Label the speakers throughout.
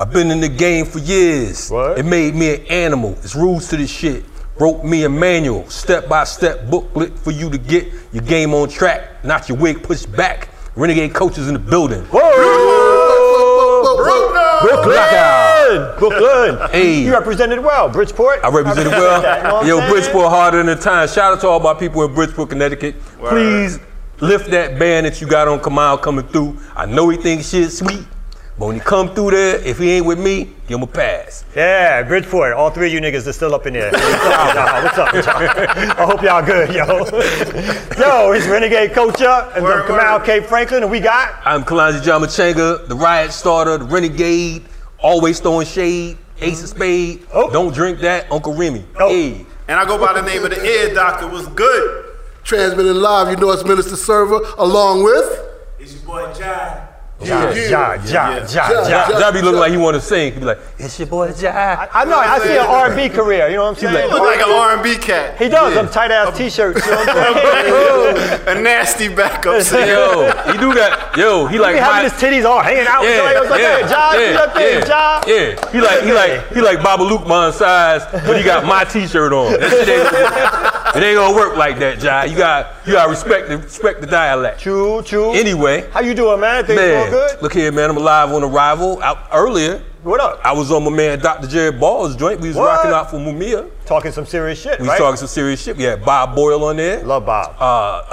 Speaker 1: I've been in the game for years.
Speaker 2: What?
Speaker 1: It made me an animal. It's rules to this shit. Wrote me a manual, step by step booklet for you to get your game on track, not your wig pushed back. Renegade Culture in the building.
Speaker 2: Brooklyn! Brooklyn!
Speaker 1: Hey.
Speaker 2: You represented well. Bridgeport?
Speaker 1: I represented
Speaker 2: You know what
Speaker 1: well. Yo. Bridgeport harder than the time. Shout out to all my people in Bridgeport, Connecticut. Please lift that band that you got on Kamau coming through. I know he thinks shit sweet, but when he come through there, if he ain't with me, give him a pass.
Speaker 2: Yeah, Bridgeport. All three of you niggas are still up in there. What's up, y'all? What's up. I hope y'all good, yo. Yo, it's Renegade Culture and
Speaker 3: Word,
Speaker 2: the Kamau
Speaker 3: word.
Speaker 2: K. Franklin, and we got
Speaker 1: I'm Kalonji Jama Changa, the riot starter, the renegade, always throwing shade, ace of spade.
Speaker 2: Oh.
Speaker 1: Don't drink that, Uncle Remy.
Speaker 2: Oh.
Speaker 1: Hey.
Speaker 3: And I go by the name of the ear doctor. Was good.
Speaker 4: Transmitting live, you know it's Minister Server, along with.
Speaker 3: It's your boy John.
Speaker 2: Ja, Ja, Ja, Ja,
Speaker 4: Ja,
Speaker 2: Ja.
Speaker 4: Ja.
Speaker 1: Be looking like he want to sing. He be like, it's your boy Jai.
Speaker 2: I know, I see an R&B career, you know what I'm
Speaker 3: He look like an R&B cat.
Speaker 2: He does, them tight ass t-shirts, you know what I'm saying?
Speaker 3: a nasty backup singer.
Speaker 1: Yo, he do got, yo, he like
Speaker 2: He having his titties all hanging out. so he was like, hey, Ja, do your thing, Ja.
Speaker 1: yeah. He like he like he like Baba Luqman size, but he got my T-shirt on. That shit ain't, it ain't gonna work like that, Jai. You got you got respect the respect the dialect.
Speaker 2: Choo, choo.
Speaker 1: Anyway,
Speaker 2: How you doing, man? Things going
Speaker 1: man,
Speaker 2: good?
Speaker 1: look here, man. I'm alive on arrival. Out earlier,
Speaker 2: What up?
Speaker 1: I was on my man Dr. Jared Ball's joint. We was
Speaker 2: What?
Speaker 1: rocking out for Mumia.
Speaker 2: Talking some serious shit,
Speaker 1: We
Speaker 2: right?
Speaker 1: talking some serious shit. We had Bob Boyle on there.
Speaker 2: Love Bob.
Speaker 1: uh,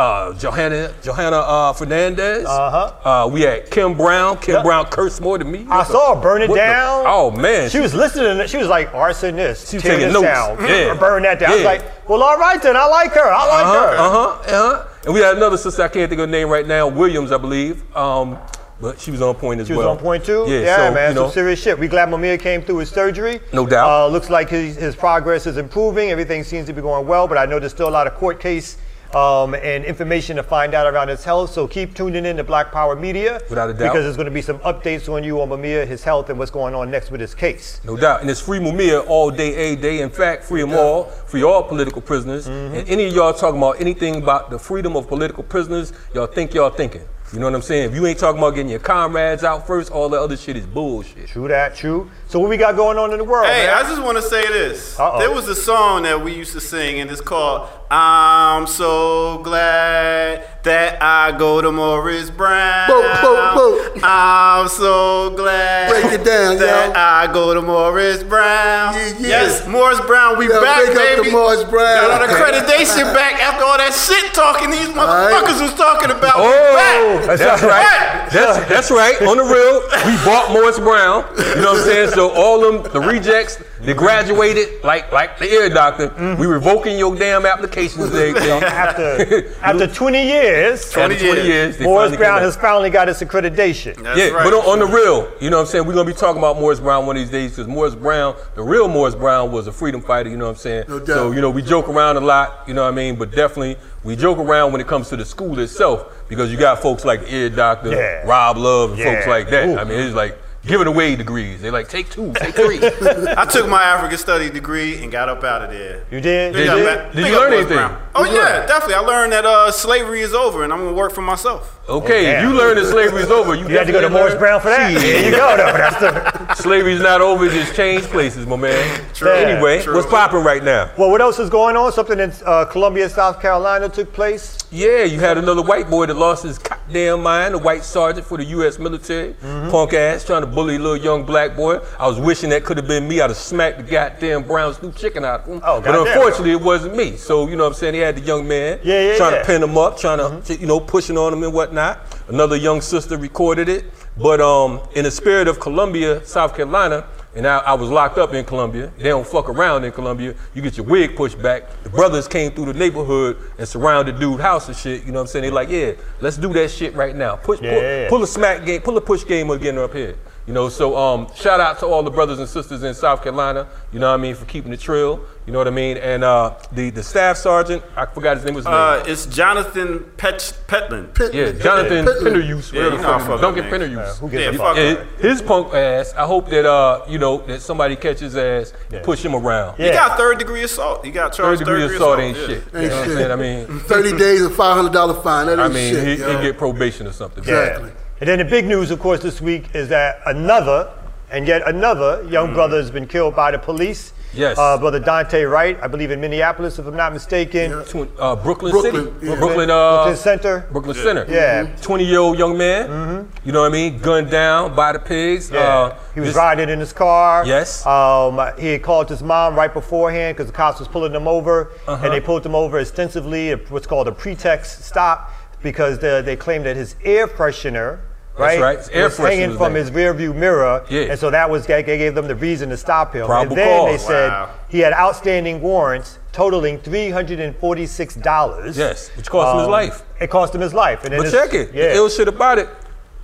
Speaker 1: uh, Johanna Johanna uh, Fernandez.
Speaker 2: Uh-huh.
Speaker 1: Uh, we had Kim Brown. Kim. Brown cursed more than me.
Speaker 2: I saw her burn it
Speaker 1: What the-
Speaker 2: down.
Speaker 1: oh man,
Speaker 2: She was listening. She was like, arson this,
Speaker 1: She was taking
Speaker 2: this
Speaker 1: notes.
Speaker 2: down,
Speaker 1: Yeah.
Speaker 2: burn that down. I was like, well, all right then. I like her. I like
Speaker 1: Uh-huh,
Speaker 2: her.
Speaker 1: uh-huh, uh-huh. And we had another sister, I can't think of her name right now, Williams, I believe. Um, but she was on point as well.
Speaker 2: She was on point too.
Speaker 1: Yeah, so,
Speaker 2: man,
Speaker 1: you know,
Speaker 2: some serious shit. We glad Mumia came through his surgery.
Speaker 1: No doubt.
Speaker 2: Uh, looks like his, his progress is improving. Everything seems to be going well, but I know there's still a lot of court case um, and information to find out around his health. So keep tuning in to Black Power Media.
Speaker 1: Without a doubt.
Speaker 2: Because there's going to be some updates on you on Mumia, his health, and what's going on next with his case.
Speaker 1: no doubt. And it's free Mumia all day, a day. In fact, free them all, free all political prisoners.
Speaker 2: Mm-hmm.
Speaker 1: And any of y'all talking about anything about the freedom of political prisoners, y'all think y'all thinking. You know what I'm saying? If you ain't talking about getting your comrades out first, all the other shit is bullshit.
Speaker 2: True that, true. So what we got going on in the world,
Speaker 3: Hey,
Speaker 2: man?
Speaker 3: I just want to say this.
Speaker 2: Uh-oh.
Speaker 3: There was a song that we used to sing, and it's called "I'm So Glad That I Go to Morris Brown."
Speaker 4: Boom, boom, boom.
Speaker 3: I'm so glad
Speaker 4: Break it down,
Speaker 3: that
Speaker 4: yo.
Speaker 3: I go to Morris Brown.
Speaker 4: Yeah, yeah.
Speaker 3: Yes, Morris Brown, we
Speaker 4: Yo,
Speaker 3: back,
Speaker 4: big up to
Speaker 3: baby.
Speaker 4: Morris Brown.
Speaker 3: Got our accreditation back after all that shit talking these motherfuckers was talking about. We
Speaker 1: Oh,
Speaker 3: back.
Speaker 1: that's right. That's that's right. On the real, we bought Morris Brown. You know what I'm saying? So all them the rejects, they graduated like like the ear doctor.
Speaker 2: Mm-hmm.
Speaker 1: We revoking your damn applications. and everything.
Speaker 2: after after 20 years,
Speaker 1: After 20
Speaker 3: years.
Speaker 1: years,
Speaker 2: Morris Brown has finally got his accreditation.
Speaker 3: That's
Speaker 1: yeah,
Speaker 3: right.
Speaker 1: but on, on the real, you know what I'm saying? We're gonna be talking about Morris Brown one of these days because Morris Brown, the real Morris Brown, was a freedom fighter. You know what I'm saying?
Speaker 4: No doubt.
Speaker 1: So you know we joke around a lot. You know what I mean? But definitely we joke around when it comes to the school itself because you got folks like the ear doctor,
Speaker 2: Yeah.
Speaker 1: Rob Love, and
Speaker 2: Yeah.
Speaker 1: folks like that.
Speaker 2: Ooh.
Speaker 1: I mean, it's like giving away degrees. They like take two, take three.
Speaker 3: I took my African studies degree and got up out of there.
Speaker 2: You did?
Speaker 3: Big
Speaker 2: You did?
Speaker 3: man.
Speaker 1: Did you learn anything?
Speaker 3: Brown. Oh
Speaker 1: you
Speaker 3: yeah,
Speaker 1: learn?
Speaker 3: definitely. I learned that uh, slavery is over and I'm gonna work for myself.
Speaker 1: Okay,
Speaker 2: damn.
Speaker 1: if you learned that slavery is over, you,
Speaker 2: You had to go to Morris
Speaker 1: learn-
Speaker 2: Brown for that?
Speaker 1: Shit.
Speaker 2: There you go, though. That's the,
Speaker 1: Slavery's not over, it just changed places, my man.
Speaker 3: True.
Speaker 1: Anyway,
Speaker 3: True.
Speaker 1: what's popping right now?
Speaker 2: well, what else is going on? Something in uh, Columbia, South Carolina took place.
Speaker 1: Yeah, you had another white boy that lost his goddamn mind, a white sergeant for the U.S. military,
Speaker 2: Mm-hmm.
Speaker 1: punk ass, trying to bully a little young black boy. I was wishing that could have been me. I'd have smacked the goddamn brown stew chicken out of him.
Speaker 2: Oh,
Speaker 1: but unfortunately, it wasn't me. So, you know what I'm saying? He had the young man
Speaker 2: Yeah, yeah,
Speaker 1: trying
Speaker 2: yeah.
Speaker 1: to pin him up, trying to, you know, pushing on him and whatnot. Another young sister recorded it. But um, in the spirit of Columbia, South Carolina, and I, I was locked up in Columbia. They don't fuck around in Columbia. You get your wig pushed back. The brothers came through the neighborhood and surrounded dude house and shit. You know what I'm saying? They like, yeah, let's do that shit right now. Push,
Speaker 2: Yeah,
Speaker 1: pull, pull a smack game, pull a push game again up here. You know, so um, shout out to all the brothers and sisters in South Carolina. You know what I mean for keeping the trail. You know what I mean. And uh, the the staff sergeant, I forgot his name. His name.
Speaker 3: Uh, it's Jonathan Pet- Petland.
Speaker 4: Pit-
Speaker 1: yeah, Jonathan
Speaker 4: Pitland.
Speaker 1: Penderuse,
Speaker 3: Yeah,
Speaker 1: whatever
Speaker 3: you
Speaker 1: the
Speaker 3: know I
Speaker 1: fuck-
Speaker 3: fuck with
Speaker 1: Duncan
Speaker 3: names.
Speaker 1: Penderuse.
Speaker 2: who gives
Speaker 3: Yeah,
Speaker 2: a
Speaker 3: fuck
Speaker 2: fuck?
Speaker 1: Yeah, his punk ass. I hope that uh, you know, that somebody catches his ass, and push him around.
Speaker 3: He got third degree assault. He got
Speaker 1: Third
Speaker 3: charged
Speaker 1: degree assault ain't
Speaker 3: yeah.
Speaker 1: shit.
Speaker 4: Ain't
Speaker 1: you know what I'm saying? I mean,
Speaker 4: 30 days and $500 fine. That
Speaker 1: I mean,
Speaker 4: shit.
Speaker 1: he,
Speaker 4: yo.
Speaker 1: he get probation or something.
Speaker 2: Yeah.
Speaker 4: Exactly.
Speaker 2: And then the big news, of course, this week is that another and yet another young brother has been killed by the police.
Speaker 1: Yes.
Speaker 2: Uh, brother Daunte Wright, I believe in Minneapolis, if I'm not mistaken.
Speaker 1: Twen- uh, Brooklyn,
Speaker 4: Brooklyn,
Speaker 1: City,
Speaker 4: yeah.
Speaker 1: Brooklyn, uh,
Speaker 2: Brooklyn Center.
Speaker 1: Brooklyn Center.
Speaker 2: Yeah. Mm-hmm.
Speaker 1: 20 year old young man. You know what I mean? Gunned down by the pigs.
Speaker 2: Yeah.
Speaker 1: Uh,
Speaker 2: he was
Speaker 1: this-
Speaker 2: riding in his car.
Speaker 1: Yes.
Speaker 2: Um, he had called his mom right beforehand because the cops was pulling him over,
Speaker 1: Uh-huh.
Speaker 2: and they pulled him over extensively. at What's called a pretext stop because the, they claimed that his air freshener. Right,
Speaker 1: right. Air
Speaker 2: was
Speaker 1: freshener
Speaker 2: hanging
Speaker 1: was
Speaker 2: from
Speaker 1: there.
Speaker 2: his rearview mirror,
Speaker 1: Yeah.
Speaker 2: and so that was they they gave them the reason to stop him.
Speaker 1: Probable
Speaker 2: and then they said
Speaker 3: Wow.
Speaker 2: he had outstanding warrants totaling three hundred and forty-six dollars.
Speaker 1: Yes, which cost him his life.
Speaker 2: It cost him his life. And then
Speaker 1: But
Speaker 2: this-
Speaker 1: check it.
Speaker 2: Yeah.
Speaker 1: The ill shit about it.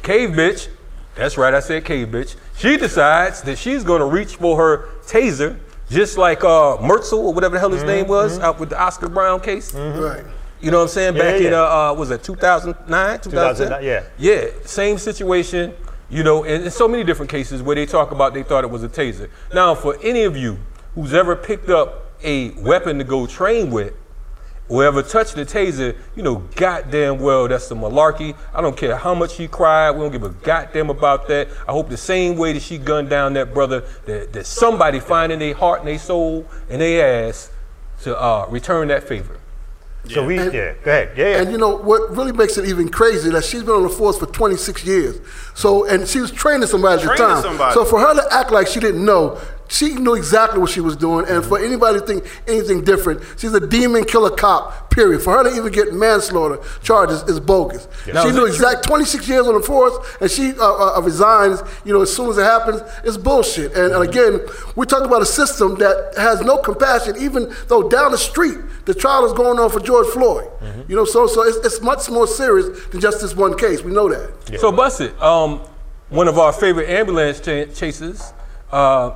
Speaker 1: Cave bitch. That's right, I said cave bitch. She decides that she's gonna reach for her taser, just like uh Mehserle or whatever the hell his
Speaker 2: Mm-hmm.
Speaker 1: name was, out with the Oscar Brown case.
Speaker 4: Right.
Speaker 1: You know what I'm saying? Back in uh, uh was it 2009, 2010?
Speaker 2: 2009, yeah.
Speaker 1: Yeah, same situation. You know, and, and so many different cases where they talk about they thought it was a taser. Now, for any of you who's ever picked up a weapon to go train with, or ever touched the taser, you know goddamn well that's some malarkey. I don't care how much she cried. We don't give a goddamn about that. I hope the same way that she gunned down that brother, that, that somebody finding their heart and their soul and their ass to uh, return that favor.
Speaker 2: So we,
Speaker 4: And-
Speaker 2: yeah, go ahead. Yeah, yeah.
Speaker 4: And you know what really makes it even crazy that she's been on the force for 26 years. So and she was training somebody at the time.
Speaker 3: somebody.
Speaker 4: So for her to act like she didn't know, she knew exactly what she was doing. And for anybody to think anything different, she's a demon killer cop. Period. For her to even get manslaughter charges is bogus.
Speaker 1: Now,
Speaker 4: she
Speaker 1: is
Speaker 4: knew
Speaker 1: it
Speaker 4: exact 26 years on the force, and she uh, uh, resigns. You know, as soon as it happens, it's bullshit. And, and again, we're talking about a system that has no compassion, even though down the street the trial is going on for George Floyd. You know, so so it's, it's much more serious than just this one case. We know that.
Speaker 1: So bust it. Um, one of our favorite ambulance cha- chasers, uh,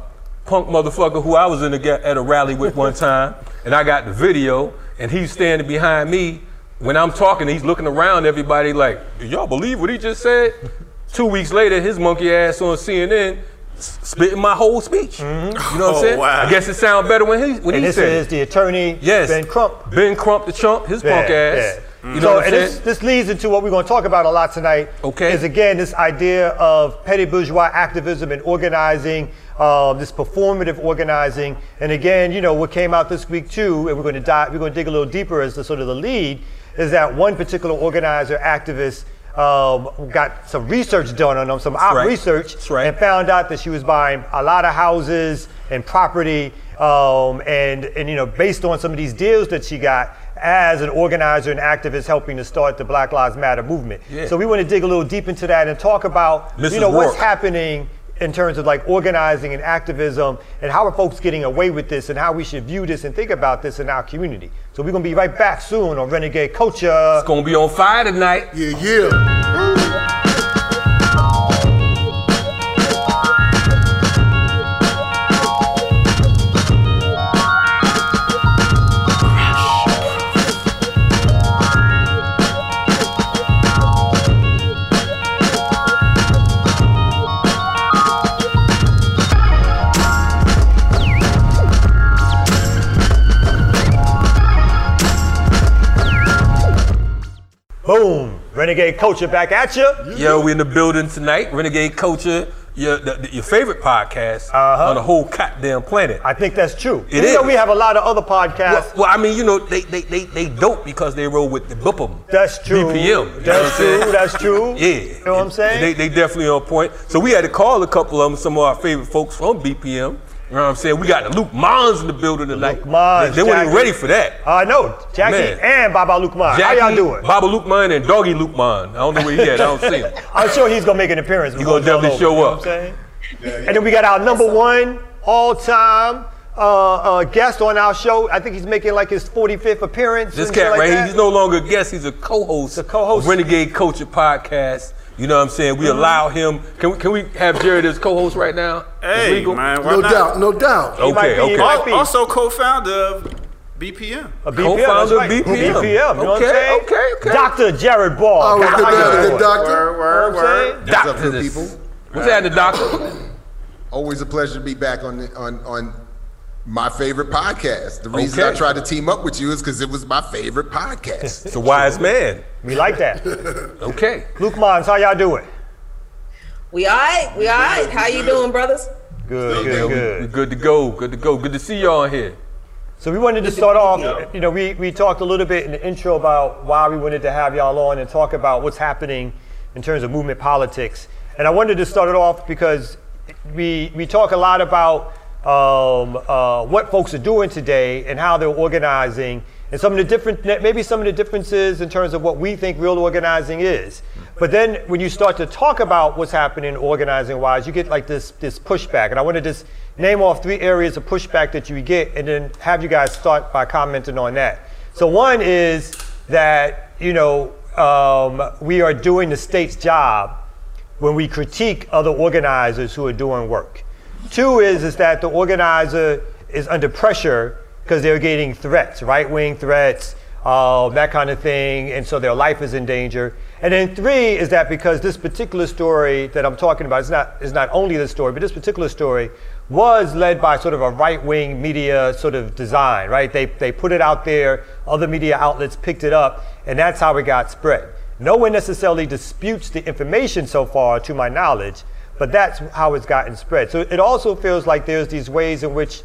Speaker 1: punk motherfucker who I was in a, at a rally with one time, and I got the video, and he's standing behind me when I'm talking. He's looking around everybody like, y'all believe what he just said?" Two weeks later, his monkey ass on CNN. Spitting my whole speech. Mm-hmm. You know what I'm
Speaker 3: Oh,
Speaker 1: saying?
Speaker 3: wow.
Speaker 1: I guess it sounded better when he when
Speaker 2: and
Speaker 1: he
Speaker 2: this
Speaker 1: said
Speaker 2: is the attorney,
Speaker 1: Yes.
Speaker 2: Ben Crump.
Speaker 1: Ben Crump the chump, his punk ass. You mm-hmm. know
Speaker 2: so,
Speaker 1: what I'm
Speaker 2: and
Speaker 1: saying?
Speaker 2: this, this leads into what we're going to talk about a lot tonight.
Speaker 1: Okay.
Speaker 2: Is again this idea of petty bourgeois activism and organizing, um, this performative organizing, and again, you know, what came out this week too, and we're going to dive, we're going to dig a little deeper as the sort of the lead, is that one particular organizer activist. Um, got some research done on them, some op
Speaker 1: right.
Speaker 2: research,
Speaker 1: right.
Speaker 2: and found out that she was buying a lot of houses and property, um, and and you know, based on some of these deals that she got as an organizer and activist helping to start the Black Lives Matter movement.
Speaker 1: Yeah.
Speaker 2: So we want to dig a little deep into that and talk about
Speaker 1: Mrs.
Speaker 2: you know what's happening in terms of like organizing and activism and how are folks getting away with this and how we should view this and think about this in our community. So we're gonna be right back soon on Renegade Culture.
Speaker 1: It's gonna be on fire tonight.
Speaker 4: Yeah, yeah.
Speaker 2: Renegade Culture back at you.
Speaker 1: Yo, we in the building tonight. Renegade Culture, your the, your favorite podcast
Speaker 2: Uh-huh.
Speaker 1: on the whole goddamn planet.
Speaker 2: I think that's true.
Speaker 1: It
Speaker 2: Even though
Speaker 1: is.
Speaker 2: we have a lot of other podcasts.
Speaker 1: well, I mean, you know, they they, they, they dope because they roll with the BPM.
Speaker 2: That's true.
Speaker 1: BPM. you know what I'm
Speaker 2: That's true. That's true.
Speaker 1: Yeah.
Speaker 2: You know what I'm saying?
Speaker 1: They, they definitely on point. So we had to call a couple of them, some of our favorite folks from BPM. You know what I'm saying? We got the Luqmans in the building tonight.
Speaker 2: Luqmans,
Speaker 1: They, they weren't even ready for that.
Speaker 2: I know. Jackie
Speaker 1: Man.
Speaker 2: and Baba Luqman. How
Speaker 1: Jackie,
Speaker 2: y'all doing?
Speaker 1: Baba Luqman and Doggy Luqman. I don't know where he at. I don't see him.
Speaker 2: I'm sure he's gonna make an appearance.
Speaker 1: He gonna definitely show up.
Speaker 2: You know what I'm saying? And then we got our number one all-time uh, uh, guest on our show. I think he's making like his 45th appearance.
Speaker 1: This cat
Speaker 2: like
Speaker 1: right here,
Speaker 2: that.
Speaker 1: he's no longer a guest, he's a co-host,
Speaker 2: The co-host.
Speaker 1: Renegade Culture Podcast. You know what I'm saying? We mm-hmm. allow him. Can we, can we have Jared as co-host right now?
Speaker 3: Hey,
Speaker 1: legal?
Speaker 3: man, why
Speaker 4: No
Speaker 3: not?
Speaker 4: doubt, no doubt.
Speaker 1: Okay,
Speaker 2: be-
Speaker 1: okay.
Speaker 2: he.
Speaker 3: Also co-founder of BPM.
Speaker 2: A BPM,
Speaker 1: Co-founder
Speaker 2: that's right.
Speaker 1: of BPM.
Speaker 2: BPM, you know what I'm
Speaker 1: Okay,
Speaker 2: saying?
Speaker 1: okay, okay.
Speaker 2: Dr. Jared Ball.
Speaker 4: Oh,
Speaker 2: How
Speaker 4: good
Speaker 2: you
Speaker 4: to have a
Speaker 2: doing?
Speaker 4: good doctor.
Speaker 3: Word, word, word.
Speaker 1: Doctor,
Speaker 5: What's up, good
Speaker 1: this-
Speaker 5: people?
Speaker 1: What's happening, doctor?
Speaker 5: Always a pleasure to be back on the, on on my favorite podcast. The reason
Speaker 1: Okay.
Speaker 5: I tried to team up with you is because it was my favorite podcast.
Speaker 1: It's a wise man.
Speaker 2: We like that.
Speaker 1: Okay.
Speaker 2: Luqmans, how y'all doing?
Speaker 6: We all right? We all right? How you doing, brothers?
Speaker 2: Good, good,
Speaker 1: We
Speaker 2: good.
Speaker 1: good to go. Good to go. Good to see y'all here.
Speaker 2: So we wanted to start off, you know, we, we talked a little bit in the intro about why we wanted to have y'all on and talk about what's happening in terms of movement politics. And I wanted to start it off because we, we talk a lot about um, uh, what folks are doing today and how they're organizing and some of the different, maybe some of the differences in terms of what we think real organizing is. But then when you start to talk about what's happening organizing wise, you get like this, this pushback. And I want to just name off three areas of pushback that you get and then have you guys start by commenting on that. So one is that, you know, um, we are doing the state's job when we critique other organizers who are doing work. Two is, is that the organizer is under pressure because they're getting threats, right-wing threats, uh, that kind of thing, and so their life is in danger. And then three is that because this particular story that I'm talking about is not is not only this story, but this particular story was led by sort of a right-wing media sort of design, right? They they put it out there, other media outlets picked it up, and that's how it got spread. No one necessarily disputes the information so far, to my knowledge, but that's how it's gotten spread. So it also feels like there's these ways in which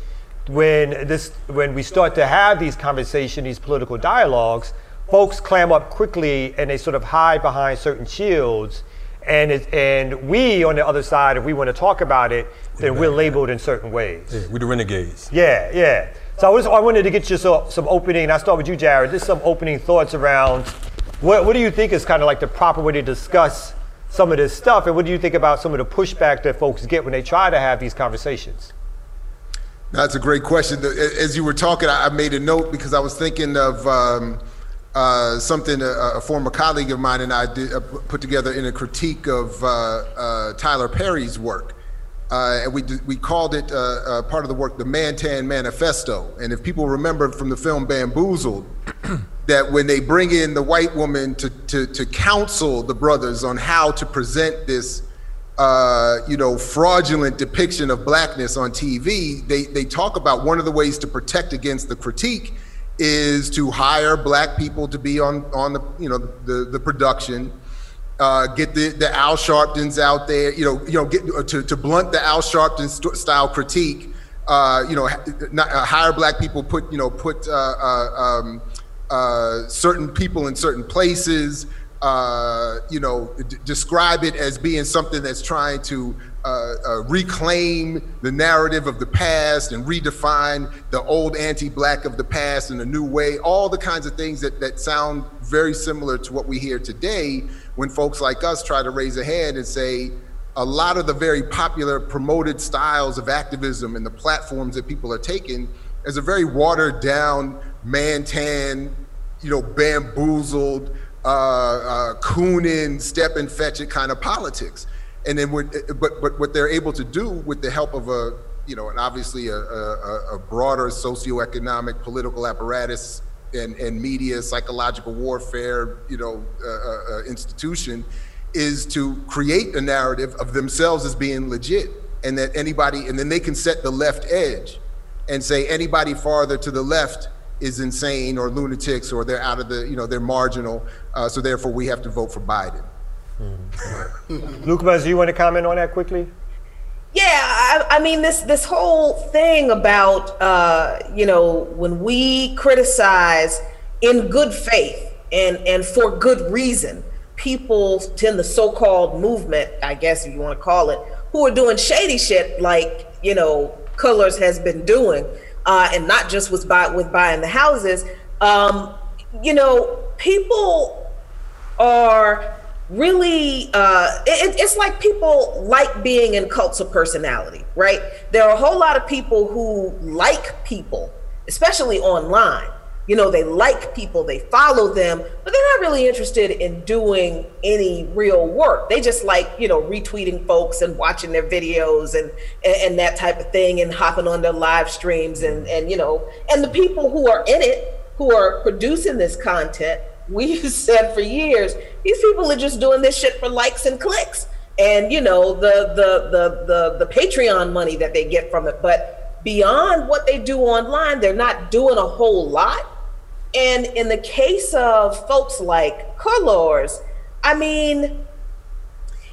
Speaker 2: when this when we start to have these conversations, these political dialogues, folks clam up quickly and they sort of hide behind certain shields. And it, and we on the other side, if we want to talk about it, then we're labeled in certain ways.
Speaker 1: we're the renegades.
Speaker 2: Yeah, yeah. So I, was, I wanted to get you so, some opening. I start with you, Jared. Just some opening thoughts around what, what do you think is kind of like the proper way to discuss some of this stuff, and what do you think about some of the pushback that folks get when they try to have these conversations?
Speaker 5: That's a great question. As you were talking, I made a note because I was thinking of um, uh, something a, a former colleague of mine and I did, uh, put together in a critique of uh, uh, Tyler Perry's work. Uh, and we, we called it uh, part of the work the Mantan Manifesto. And if people remember from the film Bamboozled, that when they bring in the white woman to, to, to counsel the brothers on how to present this uh, you know, fraudulent depiction of blackness on TV, they, they talk about one of the ways to protect against the critique is to hire black people to be on, on the, you know, the, the production, uh, get the, the Al Sharptons out there, you know, you know, get to, to blunt the Al Sharpton st- style critique, uh, you know, not, uh, hire black people, put, you know, put uh, uh, um, uh, certain people in certain places, uh, you know, d- describe it as being something that's trying to uh, uh, reclaim the narrative of the past and redefine the old anti-black of the past in a new way. All the kinds of things that, that sound very similar to what we hear today when folks like us try to raise a hand and say, a lot of the very popular promoted styles of activism and the platforms that people are taking is a very watered down, man tan, you know, bamboozled, uh, uh, step and fetch it kind of politics. And then, what, but but what they're able to do with the help of a, you know, and obviously a, a, a broader socioeconomic political apparatus and, and media, psychological warfare, you know, uh, uh, uh, institution, is to create a narrative of themselves as being legit, and that anybody, and then they can set the left edge, and say anybody farther to the left is insane or lunatics or they're out of the, you know, they're marginal. Uh, so therefore, we have to vote for Biden.
Speaker 2: Luqmans, do you want to comment on that quickly?
Speaker 6: Yeah, I, I mean this this whole thing about uh, you know when we criticize in good faith and and for good reason people in the so-called movement, I guess if you want to call it, who are doing shady shit like you know Cullors has been doing, uh, and not just with buy, with buying the houses. Um, you know, people are really uh, it, it's like people like being in cults of personality right there are a whole lot of people who like people especially online you know, they like people, they follow them, but they're not really interested in doing any real work. They just like, you know, retweeting folks and watching their videos and and, and that type of thing and hopping on their live streams and and you know, and the people who are in it, who are producing this content, we've said for years, these people are just doing this shit for likes and clicks. And you know, the the the the the Patreon money that they get from it. But beyond what they do online, they're not doing a whole lot and in the case of folks like Cullors, I mean,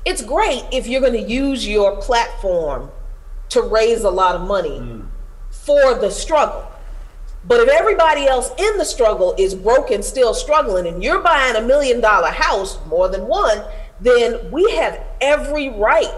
Speaker 6: it's great if you're going to use your platform to raise a lot of money mm. for the struggle. But if everybody else in the struggle is broken, still struggling, and you're buying a million dollar house, more than one, then we have every right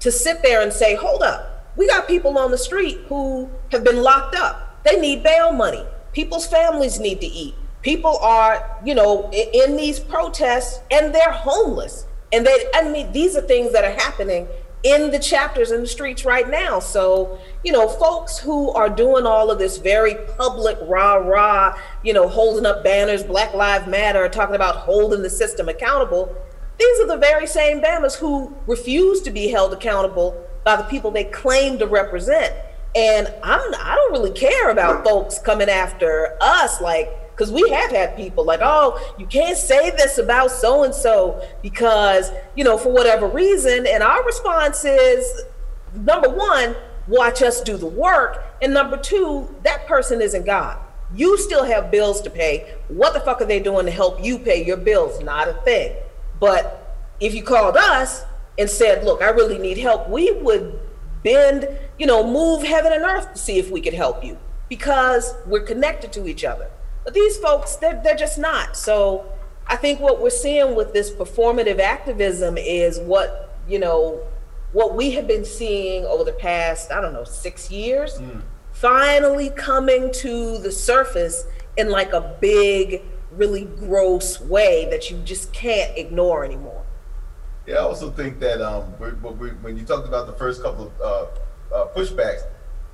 Speaker 6: to sit there and say, hold up, we got people on the street who have been locked up. They need bail money. People's families need to eat. People are, you know, in these protests and they're homeless. And they, I mean, these are things that are happening in the chapters in the streets right now. So, you know, folks who are doing all of this very public rah rah, you know, holding up banners, Black Lives Matter, talking about holding the system accountable. These are the very same banners who refuse to be held accountable by the people they claim to represent. And I'm I don't really care about folks coming after us like because we have had people like, oh, you can't say this about so and so because, you know, for whatever reason. And our response is number one, watch us do the work. And number two, that person isn't God. You still have bills to pay. What the fuck are they doing to help you pay your bills? Not a thing. But if you called us and said, look, I really need help, we would bend, you know, move heaven and earth to see if we could help you because we're connected to each other. But these folks, they're, they're just not. So I think what we're seeing with this performative activism is what, you know, what we have been seeing over the past, I don't know, six years, mm. finally coming to the surface in like a big, really gross way that you just can't ignore anymore.
Speaker 7: Yeah, I also think that um, when you talked about the first couple of uh, uh, pushbacks,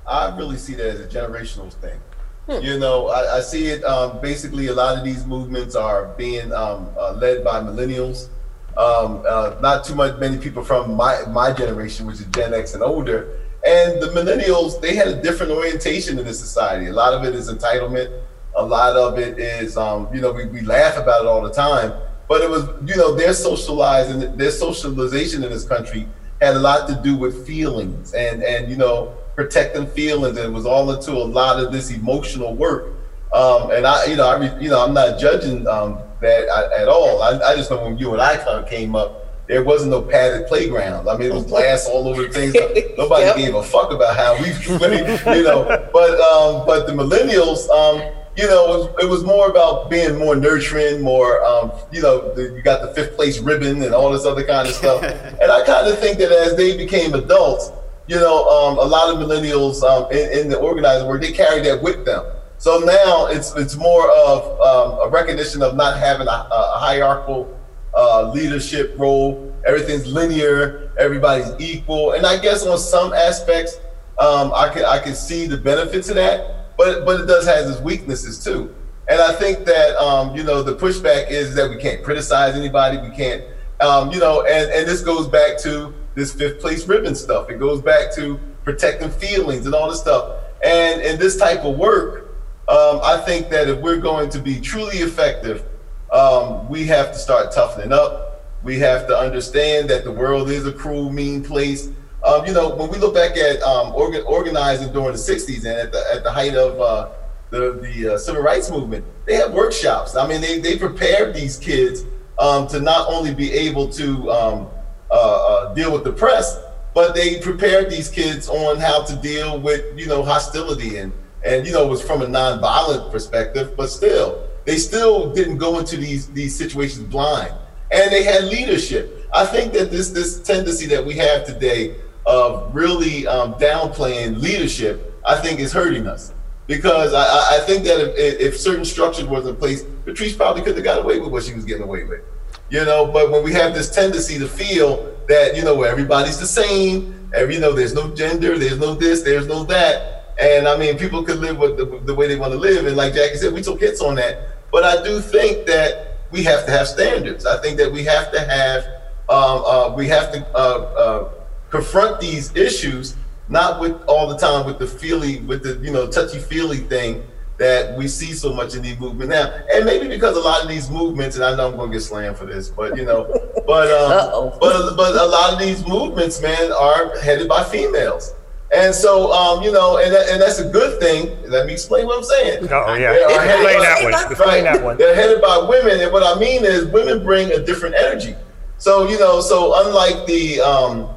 Speaker 7: I really see that as a generational thing. Hmm. You know, I, I see it um, basically. A lot of these movements are being um, uh, led by millennials. Um, uh, not too much many people from my my generation, which is Gen X and older. And the millennials, they had a different orientation in this society. A lot of it is entitlement. A lot of it is, um, you know, we, we laugh about it all the time but it was, you know, their socializing, their socialization in this country had a lot to do with feelings and and you know protecting feelings, and it was all into a lot of this emotional work. Um, and I, you know, I, you know, I'm not judging um, that at all. I, I just know when you and I kind of came up, there wasn't no padded playground. I mean, it was glass all over the things. Nobody yep. gave a fuck about how we played, you know. But um, but the millennials, um, you know, it was, it was, more about being more nurturing, more, um, you know, the, you got the fifth place ribbon and all this other kind of stuff. and I kind of think that as they became adults, you know, um, a lot of millennials um, in, in, the organizing work, they carry that with them. So now it's it's more of um, a recognition of not having a, a hierarchical uh, leadership role. Everything's linear. Everybody's equal. And I guess on some aspects, um, I can I can see the benefits of that but but it does has its weaknesses too. And I think that um, you know the pushback is that we can't criticize anybody. We can't, um, you know, and and this goes back to this fifth place ribbon stuff. It goes back to protecting feelings and all this stuff. And in this type of work, um, I think that if we're going to be truly effective, um, we have to start toughening up. We have to understand that the world is a cruel, mean place. Um, you know, when we look back at um, organ, organizing during the '60s and at the at the height of uh, the the uh, civil rights movement, they had workshops. I mean, they they prepared these kids um, to not only be able to um, uh, uh, deal with the press, but they prepared these kids on how to deal with you know hostility and and you know it was from a nonviolent perspective, but still they still didn't go into these these situations blind, and they had leadership. I think that this this tendency that we have today of really um, downplaying leadership, I think is hurting us. Because I, I think that if, if certain structures was in place, Patrisse probably could have got away with what she was getting away with. You know, but when we have this tendency to feel that, you know, everybody's the same, every, you know, there's no gender, there's no this, there's no that, And I mean, people could live with the, the way they want to live. And like Jackie said, we took hits on that. But I do think that we have to have standards. I think that we have to have, um, uh, we have to uh, uh, confront these issues, not with all the time with the feely, with the, you know, touchy feely thing that we see so much in these movements now. And maybe because a lot of these movements, and I know I'm going to get slammed for this, but you know, but, um, but, but a lot of these movements, man, are headed by females. And so, um, you know, and, that, and that's a good thing. Let me explain what I'm saying.
Speaker 2: Oh yeah,
Speaker 7: They are headed
Speaker 2: explain
Speaker 7: by-
Speaker 2: that one. Explain that one.
Speaker 7: They're headed by women, and what I mean is women bring a different energy. So you know, so unlike the um,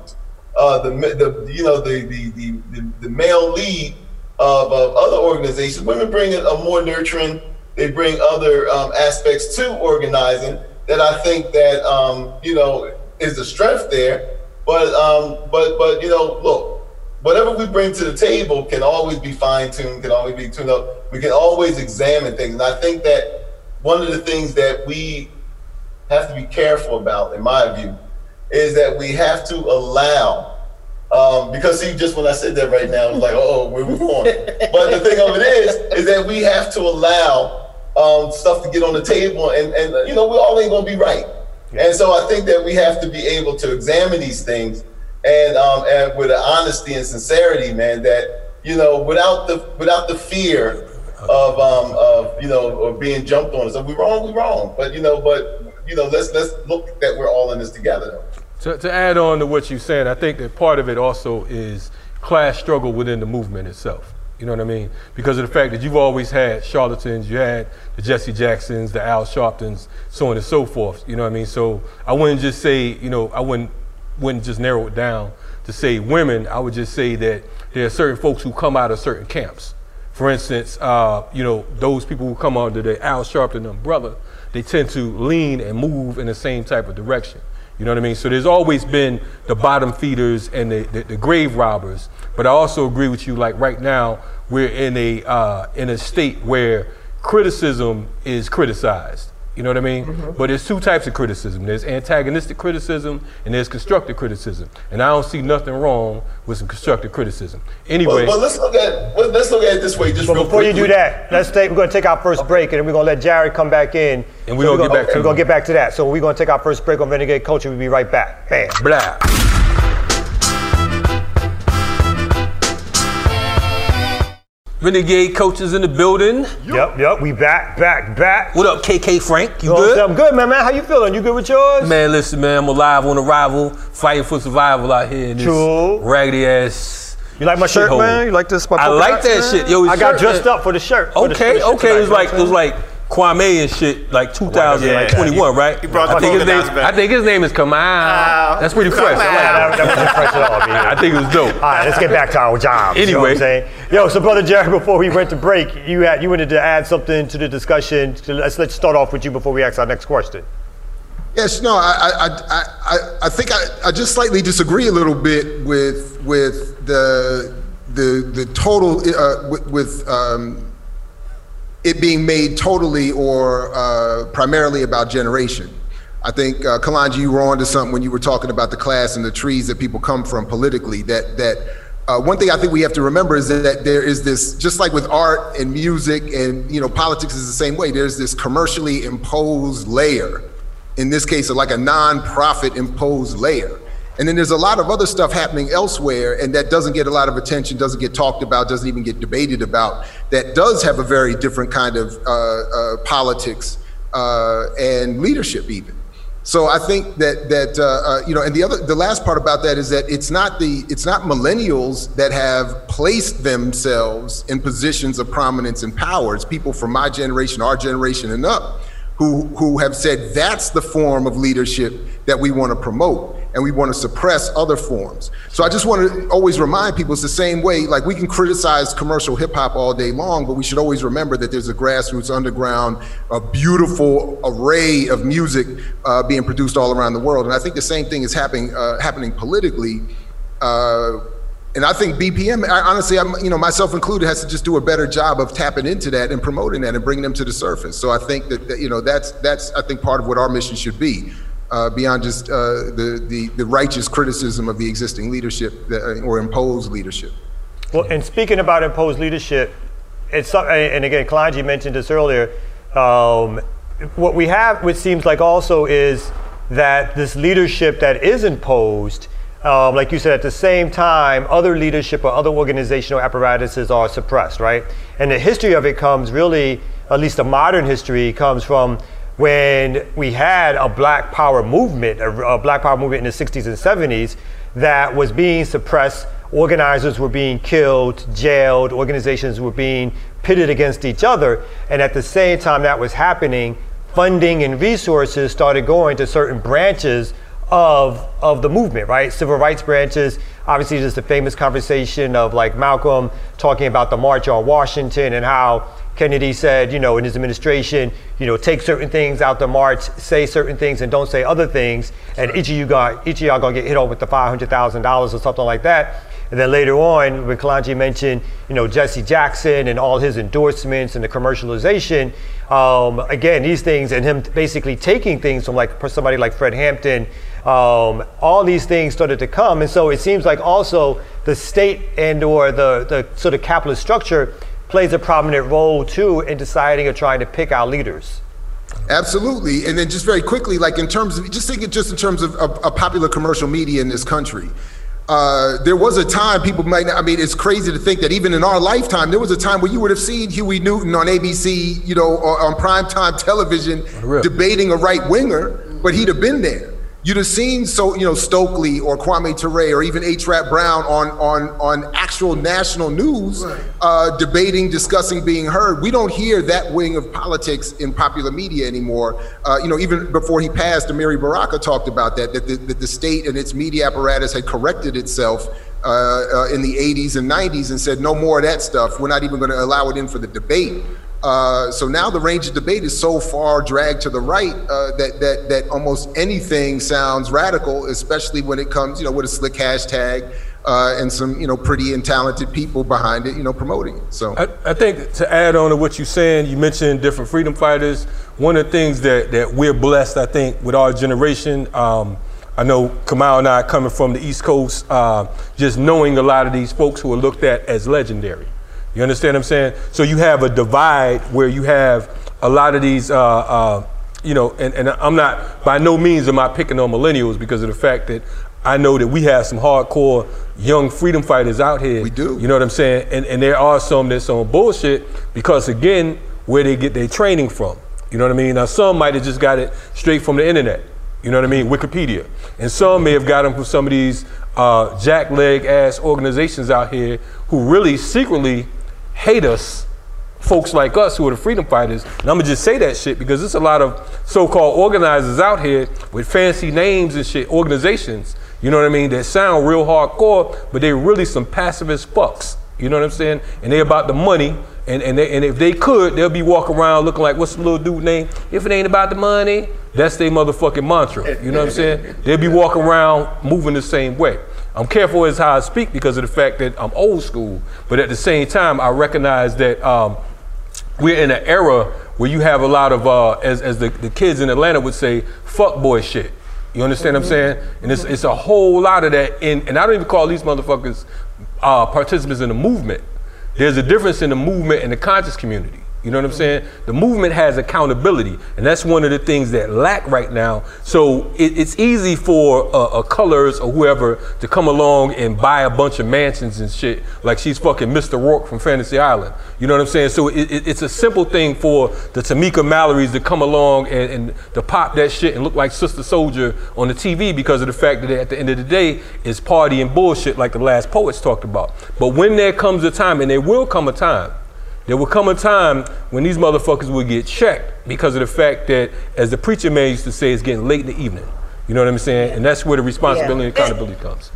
Speaker 7: uh, the the you know the the the, the, the male lead of, of other organizations, women bring a, more nurturing. They bring other um, aspects to organizing that I think that um, you know is the strength there. But um, but but you know, look, whatever we bring to the table can always be fine tuned, can always be tuned up. We can always examine things. And I think that one of the things that we have to be careful about, in my view, is that we have to allow. Um, because see, just when I said that right now, I was like, oh, where we going? but the thing of it is, is that we have to allow um, stuff to get on the table, and and you know, we all ain't gonna be right. And so I think that we have to be able to examine these things and um, and with an honesty and sincerity, man. That you know, without the without the fear of um of you know of being jumped on. So if we wrong, we're wrong. But you know, but you know, let's let's look that we're all in this together.
Speaker 1: To, to add on to what you're saying, I think that part of it also is class struggle within the movement itself. You know what I mean? Because of the fact that you've always had charlatans, you had the Jesse Jacksons, the Al Sharptons, so on and so forth. You know what I mean? So I wouldn't just say, you know, I wouldn't wouldn't just narrow it down to say women. I would just say that there are certain folks who come out of certain camps. For instance, uh, you know, those people who come under the Al Sharpton umbrella, they tend to lean and move in the same type of direction. You know what I mean? So there's always been the bottom feeders and the, the, the grave robbers. But I also agree with you. Like right now, we're in a uh, in a state where criticism is criticized. You know what I mean? Mm-hmm. But there's two types of criticism. There's antagonistic criticism and there's constructive criticism. And I don't see nothing wrong with some constructive criticism. Anyway,
Speaker 7: Well, well, let's look at well, let's look at it this way. Just real
Speaker 2: before you do that, let's take. We're going to take our first break, and then we're going to let Jared come back in.
Speaker 1: And we're gonna get back to
Speaker 2: We're going to get back to that. So we're going to take our first break on Renegade Culture. We'll be right back. Bam.
Speaker 1: blah. Renegade Culture in the building.
Speaker 2: Yep, yep. We back, back, back.
Speaker 1: What up, KK Frank? You
Speaker 2: You know what I'm
Speaker 1: good?
Speaker 2: I'm good, man. Man, how you feeling? You good with yours?
Speaker 1: Man, listen, man, I'm alive on arrival, fighting for survival out here in this
Speaker 2: True.
Speaker 1: raggedy ass.
Speaker 2: You like my shirt,
Speaker 1: shithole.
Speaker 2: man? You like this?
Speaker 1: I like that
Speaker 2: man?
Speaker 1: shit. Yo,
Speaker 2: I got
Speaker 1: shirt,
Speaker 2: dressed
Speaker 1: man.
Speaker 2: up for the shirt. for
Speaker 1: Okay,
Speaker 2: the
Speaker 1: okay,
Speaker 2: tonight,
Speaker 1: it was like it was like Kwame and shit, like 2021, right?
Speaker 3: He brought
Speaker 1: I think his name.
Speaker 3: back.
Speaker 1: I think his name is Kamal. Uh, That's pretty fresh. I like that.
Speaker 2: That, that wasn't fresh at all, man.
Speaker 1: I think it was dope.
Speaker 2: All right, let's get back to our job. You know Yo, so brother Jared, before we went to break, you had you wanted to add something to the discussion. Let's let's start off with you before we ask our next question.
Speaker 5: Yes, no, I, I, I, I, think I, I just slightly disagree a little bit with with the the the total uh, with, with um, it being made totally or uh, primarily about generation. I think uh, Kalonji, you were onto something when you were talking about the class and the trees that people come from politically. That that uh, one thing I think we have to remember is that there is this, just like with art and music and you know politics is the same way. There's this commercially imposed layer, in this case, like a non-profit imposed layer. And then there's a lot of other stuff happening elsewhere, and that doesn't get a lot of attention, doesn't get talked about, doesn't even get debated about. That does have a very different kind of uh, uh, politics uh, and leadership, even. So I think that that uh, uh, you know, and the other, the last part about that is that it's not the it's not millennials that have placed themselves in positions of prominence and power. It's people from my generation, our generation, and up who who have said that's the form of leadership that we want to promote and we want to suppress other forms. So I just want to always remind people it's the same way like we can criticize commercial hip hop all day long but we should always remember that there's a grassroots underground a beautiful array of music uh, being produced all around the world and I think the same thing is happening uh, happening politically uh, and I think BPM, I, honestly, I'm, you know, myself included, has to just do a better job of tapping into that and promoting that and bringing them to the surface. So I think that, that you know, that's that's I think part of what our mission should be, uh, beyond just uh, the, the the righteous criticism of the existing leadership that, or imposed leadership.
Speaker 2: Well, and speaking about imposed leadership, it's and and again, Kalonji mentioned this earlier. Um, what we have, which seems like also, is that this leadership that is imposed, um, like you said, at the same time, other leadership or other organizational apparatuses are suppressed, right? And the history of it comes really, at least the modern history, comes from when we had a Black Power movement, a, a Black Power movement in the 60s and 70s that was being suppressed. Organizers were being killed, jailed, organizations were being pitted against each other. And at the same time that was happening, funding and resources started going to certain branches of, of the movement, right? Civil rights branches. Obviously, there's the famous conversation of like Malcolm talking about the March on Washington and how Kennedy said, you know, in his administration, you know, take certain things out the march, say certain things, and don't say other things. And each of you got, each of y'all gonna get hit over with the five hundred thousand dollars or something like that. And then later on, when Kalonji mentioned, you know, Jesse Jackson and all his endorsements and the commercialization, um, again, these things and him basically taking things from like somebody like Fred Hampton, um, all these things started to come. And so it seems like also the state and or the, the sort of capitalist structure plays a prominent role too in deciding or trying to pick our leaders.
Speaker 5: Absolutely. And then just very quickly, like in terms of, just thinking just in terms of, of, of popular commercial media in this country. Uh, there was a time people might not, I mean, it's crazy to think that even in our lifetime, there was a time where you would have seen Huey Newton on ABC, you know, or on primetime television debating a right winger, but he'd have been there. You'd have seen so you know Stokely or Kwame Ture or even H. Rap Brown on on on actual national news uh, debating, discussing, being heard. We don't hear that wing of politics in popular media anymore. Uh, you know, even before he passed, Amiri Baraka talked about that that the, that the state and its media apparatus had corrected itself. Uh, uh, in the 80s and 90s, and said no more of that stuff. We're not even going to allow it in for the debate. Uh, so now the range of debate is so far dragged to the right uh, that that that almost anything sounds radical, especially when it comes, you know, with a slick hashtag uh, and some, you know, pretty and talented people behind it, you know, promoting it. So
Speaker 1: I, I think to add on to what you're saying, you mentioned different freedom fighters. One of the things that, that we're blessed, I think, with our generation, um, I know Kamau and I coming from the East Coast, uh, just knowing a lot of these folks who are looked at as legendary. You understand what I'm saying? So you have a divide where you have a lot of these, uh, uh, you know, and, and I'm not, by no means am I picking on millennials because of the fact that I know that we have some hardcore young freedom fighters out here.
Speaker 5: We do.
Speaker 1: You know what I'm saying? And, and there are some that's on bullshit because, again, where they get their training from. You know what I mean? Now, some might have just got it straight from the internet. You know what I mean? Wikipedia. And some may have got them from some of these uh, jackleg ass organizations out here who really secretly hate us, folks like us who are the freedom fighters. And I'm gonna just say that shit because there's a lot of so-called organizers out here with fancy names and shit, organizations, you know what I mean, that sound real hardcore, but they really some pacifist fucks. You know what I'm saying? And they about the money. And, and, they, and if they could, they'll be walking around looking like, what's the little dude name? If it ain't about the money, that's their motherfucking mantra. You know what I'm saying? They'll be walking around moving the same way. I'm careful as how I speak because of the fact that I'm old school, but at the same time, I recognize that um, we're in an era where you have a lot of, uh, as, as the, the kids in Atlanta would say, fuck boy shit. You understand what I'm saying? And it's, it's a whole lot of that. In, and I don't even call these motherfuckers uh, participants in the movement. There's a difference in the movement and the conscious community. You know what I'm saying? The movement has accountability, and that's one of the things that lack right now. So it, it's easy for uh, Cullors or whoever to come along and buy a bunch of mansions and shit, like she's fucking Mr. Rourke from Fantasy Island. You know what I'm saying? So it, it, it's a simple thing for the Tamika Mallorys to come along and, and to pop that shit and look like Sister Souljah on the TV because of the fact that at the end of the day, it's party and bullshit like the last poets talked about. But when there comes a time, and there will come a time, there will come a time when these motherfuckers will get checked because of the fact that, as the preacher man used to say, it's getting late in the evening. You know what I'm saying? And that's where the responsibility and accountability comes.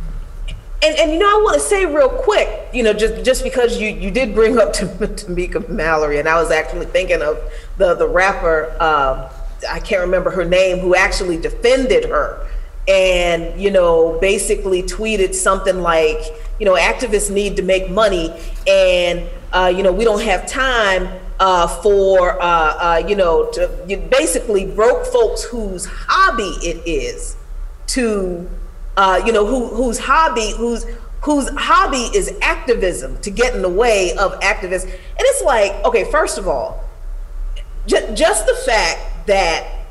Speaker 6: And, and you know, I want to say real quick, you know, just just because you, you did bring up Tam- Tamika Mallory, and I was actually thinking of the the rapper, um, I can't remember her name, who actually defended her, and you know, basically tweeted something like, you know, activists need to make money, and uh, you know, we don't have time uh, for uh, uh, you know, to you basically broke folks whose hobby it is to uh, you know, who whose hobby, whose whose hobby is activism to get in the way of activists. And it's like, okay, first of all, j- just the fact that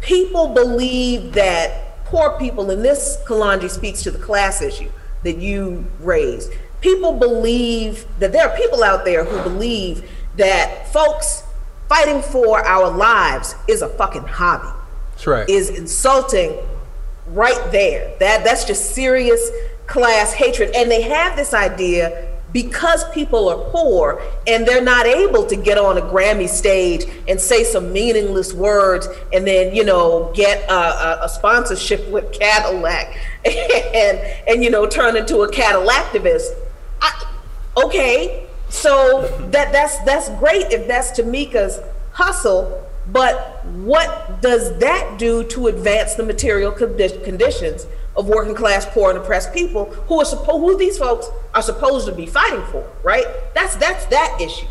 Speaker 6: people believe that poor people, and this Kalonji speaks to the class issue that you raised. People believe that there are people out there who believe that folks fighting for our lives is a fucking hobby.
Speaker 1: That's right.
Speaker 6: Is insulting right there. That that's just serious class hatred. And they have this idea because people are poor and they're not able to get on a Grammy stage and say some meaningless words and then you know get a, a, a sponsorship with Cadillac and and you know turn into a Cadillac activist. I, okay, so that that's that's great if that's Tamika's hustle, but what does that do to advance the material condi- conditions of working class, poor, and oppressed people who are supposed who these folks are supposed to be fighting for, right? That's that's that issue.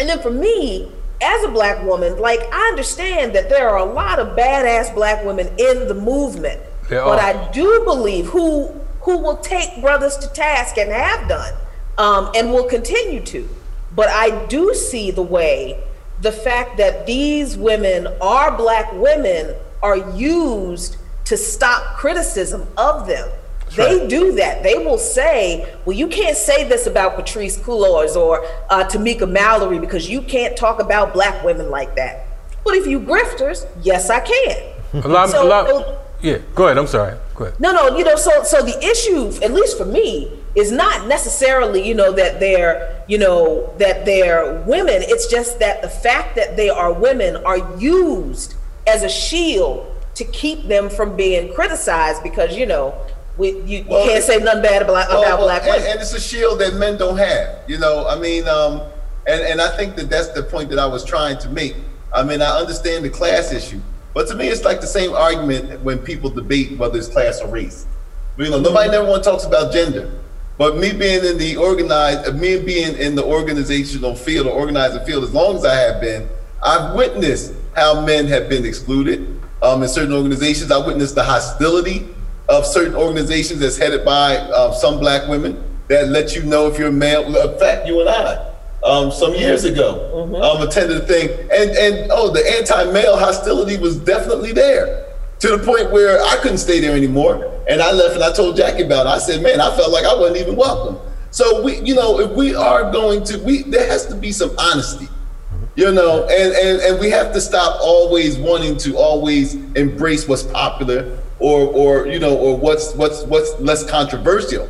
Speaker 6: And then for me, as a black woman, like I understand that there are a lot of badass black women in the movement,
Speaker 1: There
Speaker 6: but
Speaker 1: are.
Speaker 6: I do believe who who will take brothers to task and have done, um, and will continue to. But I do see the way the fact that these women are black women are used to stop criticism of them. They do that. They will say, well, you can't say this about Patrisse Cullors or uh, Tamika Mallory because you can't talk about black women like that. But if you grifters, yes, I can.
Speaker 1: A lot,
Speaker 6: So-
Speaker 1: a lot, yeah, go ahead. I'm sorry. Go ahead.
Speaker 6: No, no, you know, so so the issue, at least for me, is not necessarily, you know, that they're, you know, that they're women. It's just that the fact that they are women are used as a shield to keep them from being criticized because, you know, we, you, you can't say nothing bad about,
Speaker 7: Well,
Speaker 6: about
Speaker 7: well,
Speaker 6: black
Speaker 7: and,
Speaker 6: women.
Speaker 7: and it's a shield that men don't have. You know, I mean, um, and and I think that that's the point that I was trying to make. I mean, I understand the class issue, but to me, it's like the same argument when people debate whether it's class or race. You know, nobody never one talks about gender. But me being in the organized, me being in the organizational field or organizing field as long as I have been, I've witnessed how men have been excluded um, in certain organizations. I witnessed the hostility of certain organizations that's headed by uh, some black women that let you know if you're a male. In fact, you and I, um, some years ago, um, attended a thing, and and oh, the anti-male hostility was definitely there to the point where I couldn't stay there anymore, and I left and I told Jackie about it. I said, man, I felt like I wasn't even welcome. So we, you know, if we are going to, we there has to be some honesty you know and, and and we have to stop always wanting to always embrace what's popular or or you know or what's what's what's less controversial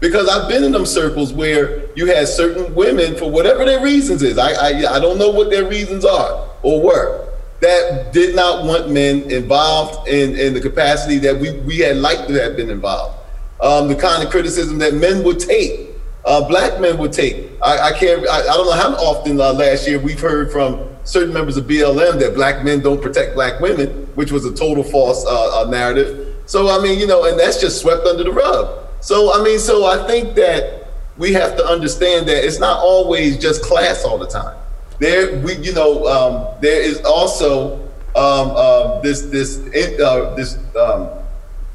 Speaker 7: because i've been in them circles where you had certain women for whatever their reasons is i i, I don't know what their reasons are or were that did not want men involved in in the capacity that we we had liked to have been involved um, the kind of criticism that men would take uh, black men would take. I, I can't. I, I don't know how often uh, last year we've heard from certain members of BLM that black men don't protect black women, which was a total false uh, uh, narrative. So I mean, you know, and that's just swept under the rug. So I mean, so I think that we have to understand that it's not always just class all the time. There, we, you know, um, there is also um, um, this this uh, this um,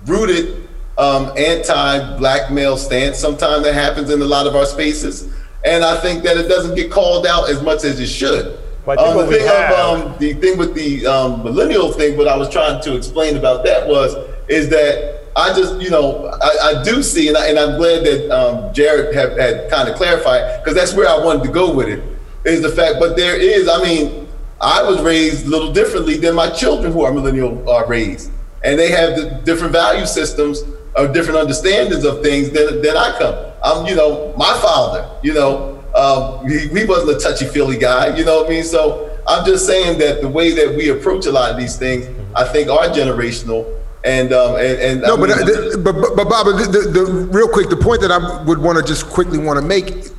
Speaker 7: rooted um, anti-black male stance. Sometimes that happens in a lot of our spaces, and I think that it doesn't get called out as much as it should.
Speaker 2: But
Speaker 7: Um, the thing
Speaker 2: have-
Speaker 7: of um, the thing with the um, millennial thing, what I was trying to explain about that was is that I just you know I, I do see, and, I, I'm glad that um, Jared have, had kind of clarified because that's where I wanted to go with it. Is the fact, but there is, I mean, I was raised a little differently than my children who are millennial are raised, and they have the different value systems or different understandings of things than, than I come. I'm, you know, my father, you know, um, he, he wasn't a touchy feely guy, you know what I mean? So I'm just saying that the way that we approach a lot of these things, I think are generational. And, um, and, and
Speaker 5: No,
Speaker 7: I
Speaker 5: but,
Speaker 7: mean,
Speaker 5: uh, the, but, but, but Bob, the, the, the, real quick, the point that I would want to just quickly want to make,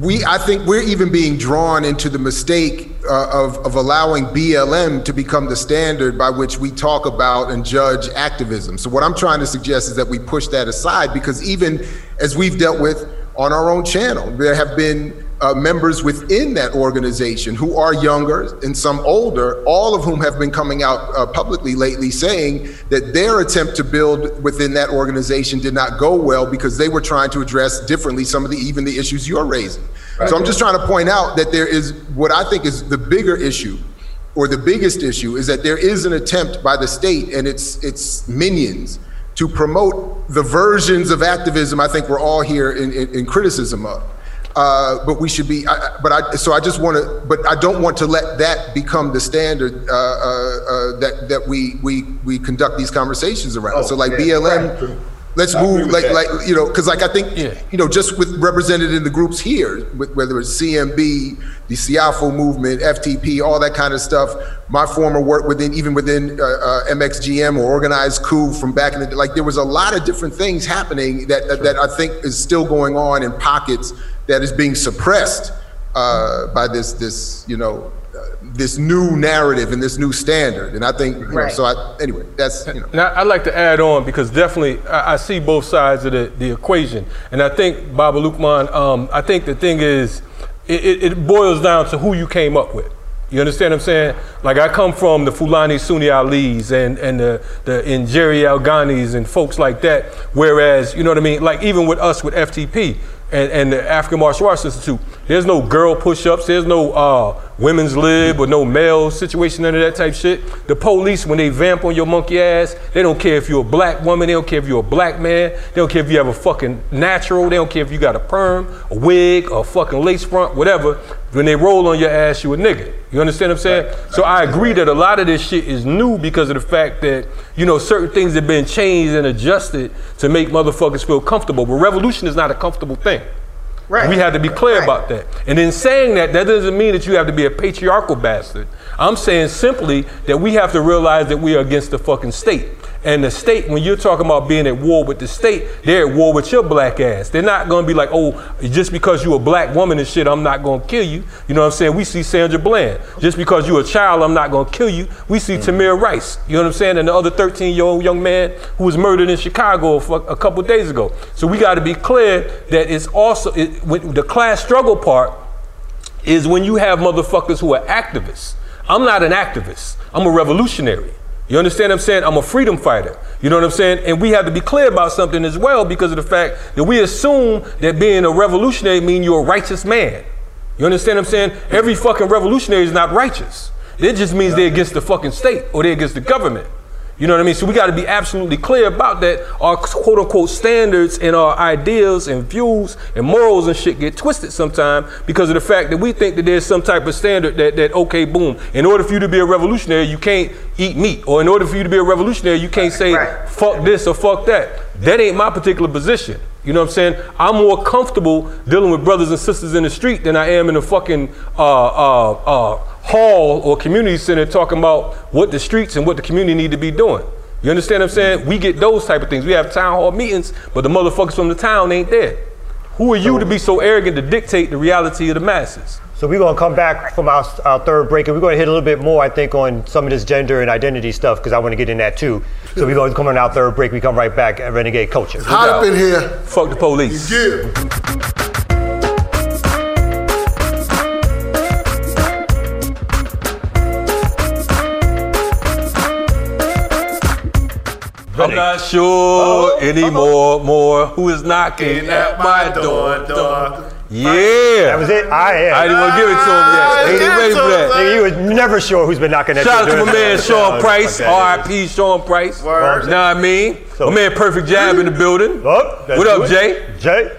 Speaker 5: we, I think we're even being drawn into the mistake uh, of, of allowing BLM to become the standard by which we talk about and judge activism. So what I'm trying to suggest is that we push that aside because even as we've dealt with on our own channel, there have been uh, members within that organization who are younger and some older, all of whom have been coming out uh, publicly lately saying that their attempt to build within that organization did not go well because they were trying to address differently some of the even the issues you're raising. So I'm just trying to point out that there is what I think is the bigger issue or the biggest issue is that there is an attempt by the state and its its minions to promote the versions of activism I think we're all here in, in, in criticism of. Uh, but we should be, I, I- but I, so I just want to, but I don't want to let that become the standard uh, uh, uh, that that we we we conduct these conversations around.
Speaker 7: Oh,
Speaker 5: so like
Speaker 7: yeah,
Speaker 5: BLM,
Speaker 7: right,
Speaker 5: let's
Speaker 7: I
Speaker 5: move like
Speaker 7: that.
Speaker 5: like you know because like I think
Speaker 1: Yeah.
Speaker 5: you know just with represented in the groups here, with, whether it's CMB, the Siafu movement, FTP, all that kind of stuff. My former work within even within uh, uh, MXGM or organized coup from back in the day, like there was a lot of different things happening that that, that I think is still going on in pockets that is being suppressed uh, by this this you know. Uh, this new narrative and this new standard, and I think you know,
Speaker 6: Right.
Speaker 5: so. I, anyway, that's you know.
Speaker 1: Now, I'd like to add on because definitely I, I see both sides of the, the equation. And I think, Baba Luqman, um, I think the thing is, it, it, it boils down to who you came up with. You understand what I'm saying? Like I come from the Fulani Sunni Alis and, and the, the Injeri Alghanis and folks like that. Whereas, you know what I mean? Like even with us with FTP and, and the African Martial Arts Institute, there's no girl push-ups, there's no uh, women's lib or no male situation, none of that type shit. The police, when they vamp on your monkey ass, they don't care if you're a black woman, they don't care if you're a black man, they don't care if you have a fucking natural, they don't care if you got a perm, a wig, or a fucking lace front, whatever. When they roll on your ass, you a nigga. You understand what I'm saying? So I agree that a lot of this shit is new because of the fact that, you know, certain things have been changed and adjusted to make motherfuckers feel comfortable. But revolution is not a comfortable thing.
Speaker 6: Right.
Speaker 1: We have to be clear
Speaker 6: Right.
Speaker 1: about that. And in saying that, that doesn't mean that you have to be a patriarchal bastard. I'm saying simply that we have to realize that we are against the fucking state. And the state, when you're talking about being at war with the state, they're at war with your black ass. They're not gonna be like, oh, just because you're a black woman and shit, I'm not gonna kill you. You know what I'm saying? We see Sandra Bland. Just because you're a child, I'm not gonna kill you. We see mm-hmm. Tamir Rice. You know what I'm saying? And the other 13 year old young man who was murdered in Chicago a, a couple days ago. So we gotta be clear that it's also, it, when the class struggle part is when you have motherfuckers who are activists. I'm not an activist. I'm a revolutionary. You understand what I'm saying? I'm a freedom fighter. You know what I'm saying? And we have to be clear about something as well because of the fact that we assume that being a revolutionary means you're a righteous man. You understand what I'm saying? Every fucking revolutionary is not righteous. It just means they're against the fucking state or they're against the government. You know what I mean? So we got to be absolutely clear about that. Our quote unquote standards and our ideas and views and morals and shit get twisted sometimes because of the fact that we think that there's some type of standard that, that okay, boom, in order for you to be a revolutionary, you can't eat meat. Or in order for you to be a revolutionary, you can't say
Speaker 6: Right.
Speaker 1: fuck this or fuck that. That ain't my particular position. You know what I'm saying? I'm more comfortable dealing with brothers and sisters in the street than I am in a fucking uh, uh, uh, hall or community center talking about what the streets and what the community need to be doing. You understand what I'm saying? We get those type of things. We have town hall meetings, but the motherfuckers from the town ain't there. Who are you to be so arrogant to dictate the reality of the masses?
Speaker 2: So we're going to come back from our, our third break, and we're going to hit a little bit more, I think, on some of this gender and identity stuff, because I want to get in that too. So we're going to come on our third break. We come right back at Renegade Culture.
Speaker 4: Hot up in here.
Speaker 1: Fuck the police.
Speaker 4: Yeah.
Speaker 1: I'm not sure anymore. More who is knocking at my door? door. Yeah.
Speaker 2: That was it? I am.
Speaker 1: I didn't want to give it to him yet. They ain't ready for that.
Speaker 2: Nigga, you was never sure who's been knocking at the door.
Speaker 1: Shout out to my man Sean
Speaker 2: Oh,
Speaker 1: Price,
Speaker 2: okay.
Speaker 1: R.I.P. Sean Price.
Speaker 3: Word.
Speaker 1: Know what I mean?
Speaker 2: So-
Speaker 1: my man Perfect Jab in the building.
Speaker 2: Oh, let's
Speaker 1: What up. Jay?
Speaker 2: Jay?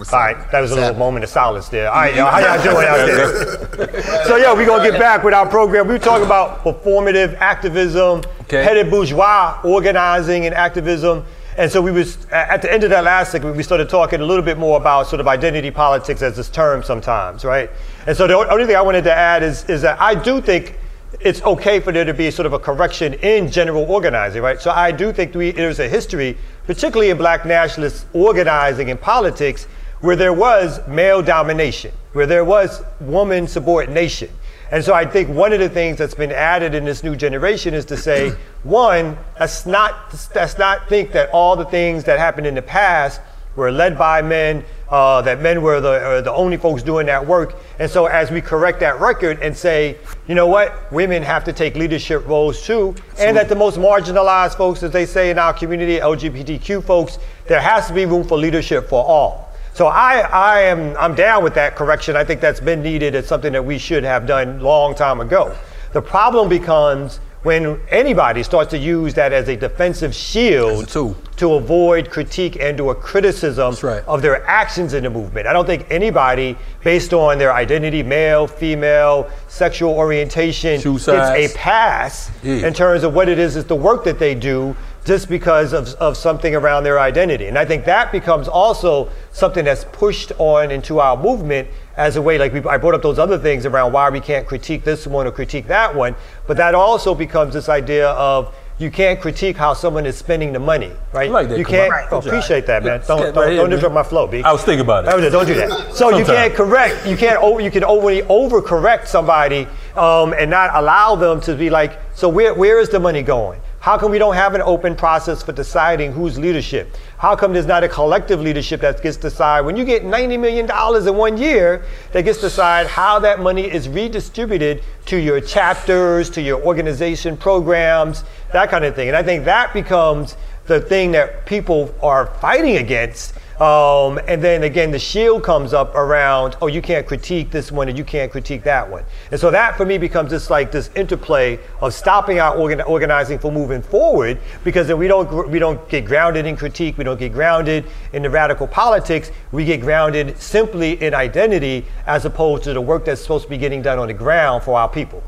Speaker 5: What's
Speaker 2: All
Speaker 5: up?
Speaker 2: that was a
Speaker 5: What's
Speaker 2: little
Speaker 5: up?
Speaker 2: moment of silence there. All right, y'all, how y'all doing out there? so, yeah, we're going to get back with our program. We were talking about performative activism,
Speaker 1: Okay.
Speaker 2: petty bourgeois organizing and activism. And so we was at the end of that last segment, we started talking a little bit more about sort of identity politics as this term sometimes, right? And so the only thing I wanted to add is, is that I do think it's okay for there to be sort of a correction in general organizing, right? So I do think we, there's a history, particularly in black nationalist organizing and politics, where there was male domination, where there was woman subordination. And so I think one of the things that's been added in this new generation is to say, one, let's not, let's not think that all the things that happened in the past were led by men, uh, that men were the, uh, the only folks doing that work. And so, as we correct that record and say, you know what, women have to take leadership roles too, and that the most marginalized folks, as they say in our community, LGBTQ folks, there has to be room for leadership for all. So I, I am I'm down with that correction. I think that's been needed. It's something that we should have done long time ago. The problem becomes when anybody starts to use that as a defensive shield
Speaker 1: a
Speaker 2: to avoid critique and or criticism
Speaker 1: right.
Speaker 2: of their actions in the movement. I don't think anybody, based on their identity, male, female, sexual orientation, gets a pass
Speaker 1: Yeah.
Speaker 2: in terms of what it is is the work that they do just because of, of something around their identity. And I think that becomes also something that's pushed on into our movement as a way, like we, I brought up those other things around why we can't critique this one or critique that one, but that also becomes this idea of you can't critique how someone is spending the money, right?
Speaker 1: Like that,
Speaker 2: you can't.
Speaker 1: Right.
Speaker 2: Appreciate that, man. Don't, don't,
Speaker 1: here,
Speaker 2: don't interrupt my flow, B.
Speaker 1: I was thinking about it.
Speaker 2: Oh, Don't do that. So you can't correct. You can't. Over, you can overly overcorrect somebody um, and not allow them to be like. So where where is the money going? How come we don't have an open process for deciding who's leadership? How come there's not a collective leadership that gets to decide when you get $90 million in one year that gets to decide how that money is redistributed to your chapters, to your organization programs, that kind of thing. And I think that becomes the thing that people are fighting against. Um, and then again, the shield comes up around, oh, you can't critique this one and you can't critique that one. And so that for me becomes this like this interplay of stopping our organ- organizing from moving forward because then we don't we don't get grounded in critique, we don't get grounded in the radical politics, we get grounded simply in identity as opposed to the work that's supposed to be getting done on the ground for our people.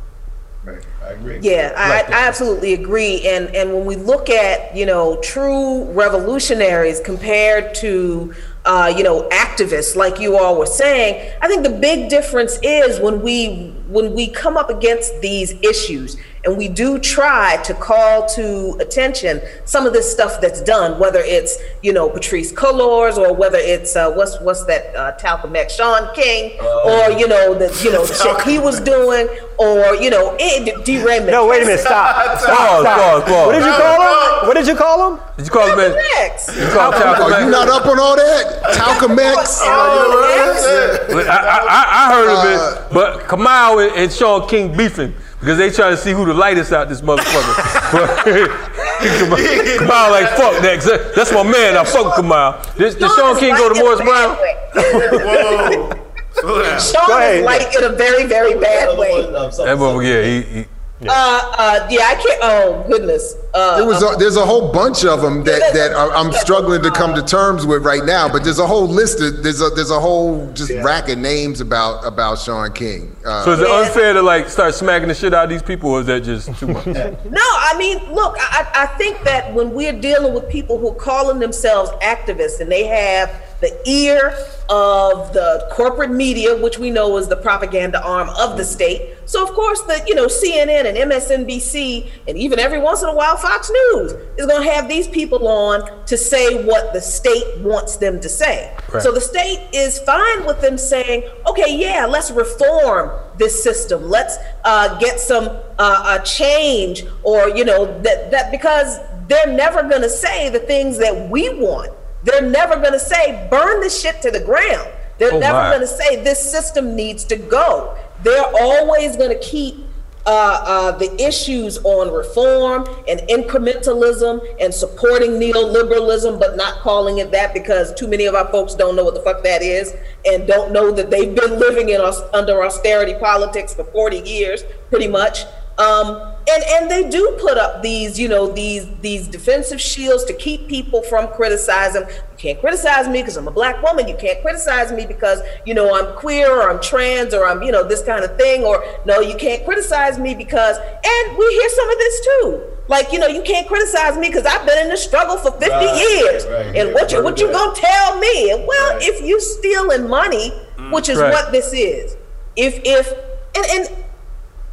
Speaker 7: Right, I agree.
Speaker 6: Yeah, I, I absolutely agree. And and when we look at you know true revolutionaries compared to uh, you know activists, like you all were saying, I think the big difference is when we when we come up against these issues and we do try to call to attention some of this stuff that's done, whether it's you know Patrisse Cullors or whether it's uh, what's what's that uh, Talcum X, Shaun King, or you know the you know the shit he was doing, or you know it, D. Raymond.
Speaker 2: No, wait a minute, stop.
Speaker 1: Pause, pause, pause.
Speaker 2: What did you call him? What did you call him?
Speaker 1: Did you call him man?
Speaker 6: X.
Speaker 1: You call him Talcum
Speaker 5: Are you not up on all that? Talcum X?
Speaker 1: I, I, I- I heard of it, but Kamal and, and Shaun King beefing because they trying to see who the lightest out this motherfucker. Kamal, Kamal like fuck that. 'cause That's my man. I fuck with Kamal. This, did Shaun King go to Morris Brown?
Speaker 3: Whoa. Slow down.
Speaker 6: Sean is like in a very, very bad way.
Speaker 1: That motherfucker, yeah, he, he,
Speaker 6: Uh, uh, yeah, I can't. Oh goodness. Uh,
Speaker 5: There was a, there's a whole bunch of them that, that I'm struggling to come to terms with right now. But there's a whole list of there's a there's a whole just rack of names about about Shaun King. Uh,
Speaker 1: so is it
Speaker 6: Yeah.
Speaker 1: unfair to like start smacking the shit out of these people, or is that just too much?
Speaker 6: No, I mean, look, I, I think that when we're dealing with people who are calling themselves activists and they have the ear of the corporate media, which we know is the propaganda arm of the state. So of course, the you know CNN and MSNBC and even every once in a while Fox News is going to have these people on to say what the state wants them to say.
Speaker 1: Right.
Speaker 6: So the state is fine with them saying, okay, yeah, let's reform this system. Let's uh, get some uh, a change, or you know that that because they're never going to say the things that we want. They're never going to say burn this shit to the ground. They're
Speaker 1: Oh,
Speaker 6: never going to say this system needs to go. They're always going to keep uh, uh, the issues on reform and incrementalism and supporting neoliberalism, but not calling it that because too many of our folks don't know what the fuck that is and don't know that they've been living in us under austerity politics for 40 years, pretty much. Um, and and they do put up these, you know, these these defensive shields to keep people from criticizing. You can't criticize me because I'm a black woman. You can't criticize me because you know I'm queer or I'm trans or I'm you know this kind of thing. Or no, you can't criticize me because. And we hear some of this too. Like you know, you can't criticize me because I've been in the struggle for 50
Speaker 7: Right,
Speaker 6: years.
Speaker 7: right,
Speaker 6: and
Speaker 7: yeah,
Speaker 6: what you
Speaker 7: heard
Speaker 6: what you gonna tell me? And well,
Speaker 7: Right.
Speaker 6: if you stealing money, which is
Speaker 1: Right.
Speaker 6: what this is, if if and and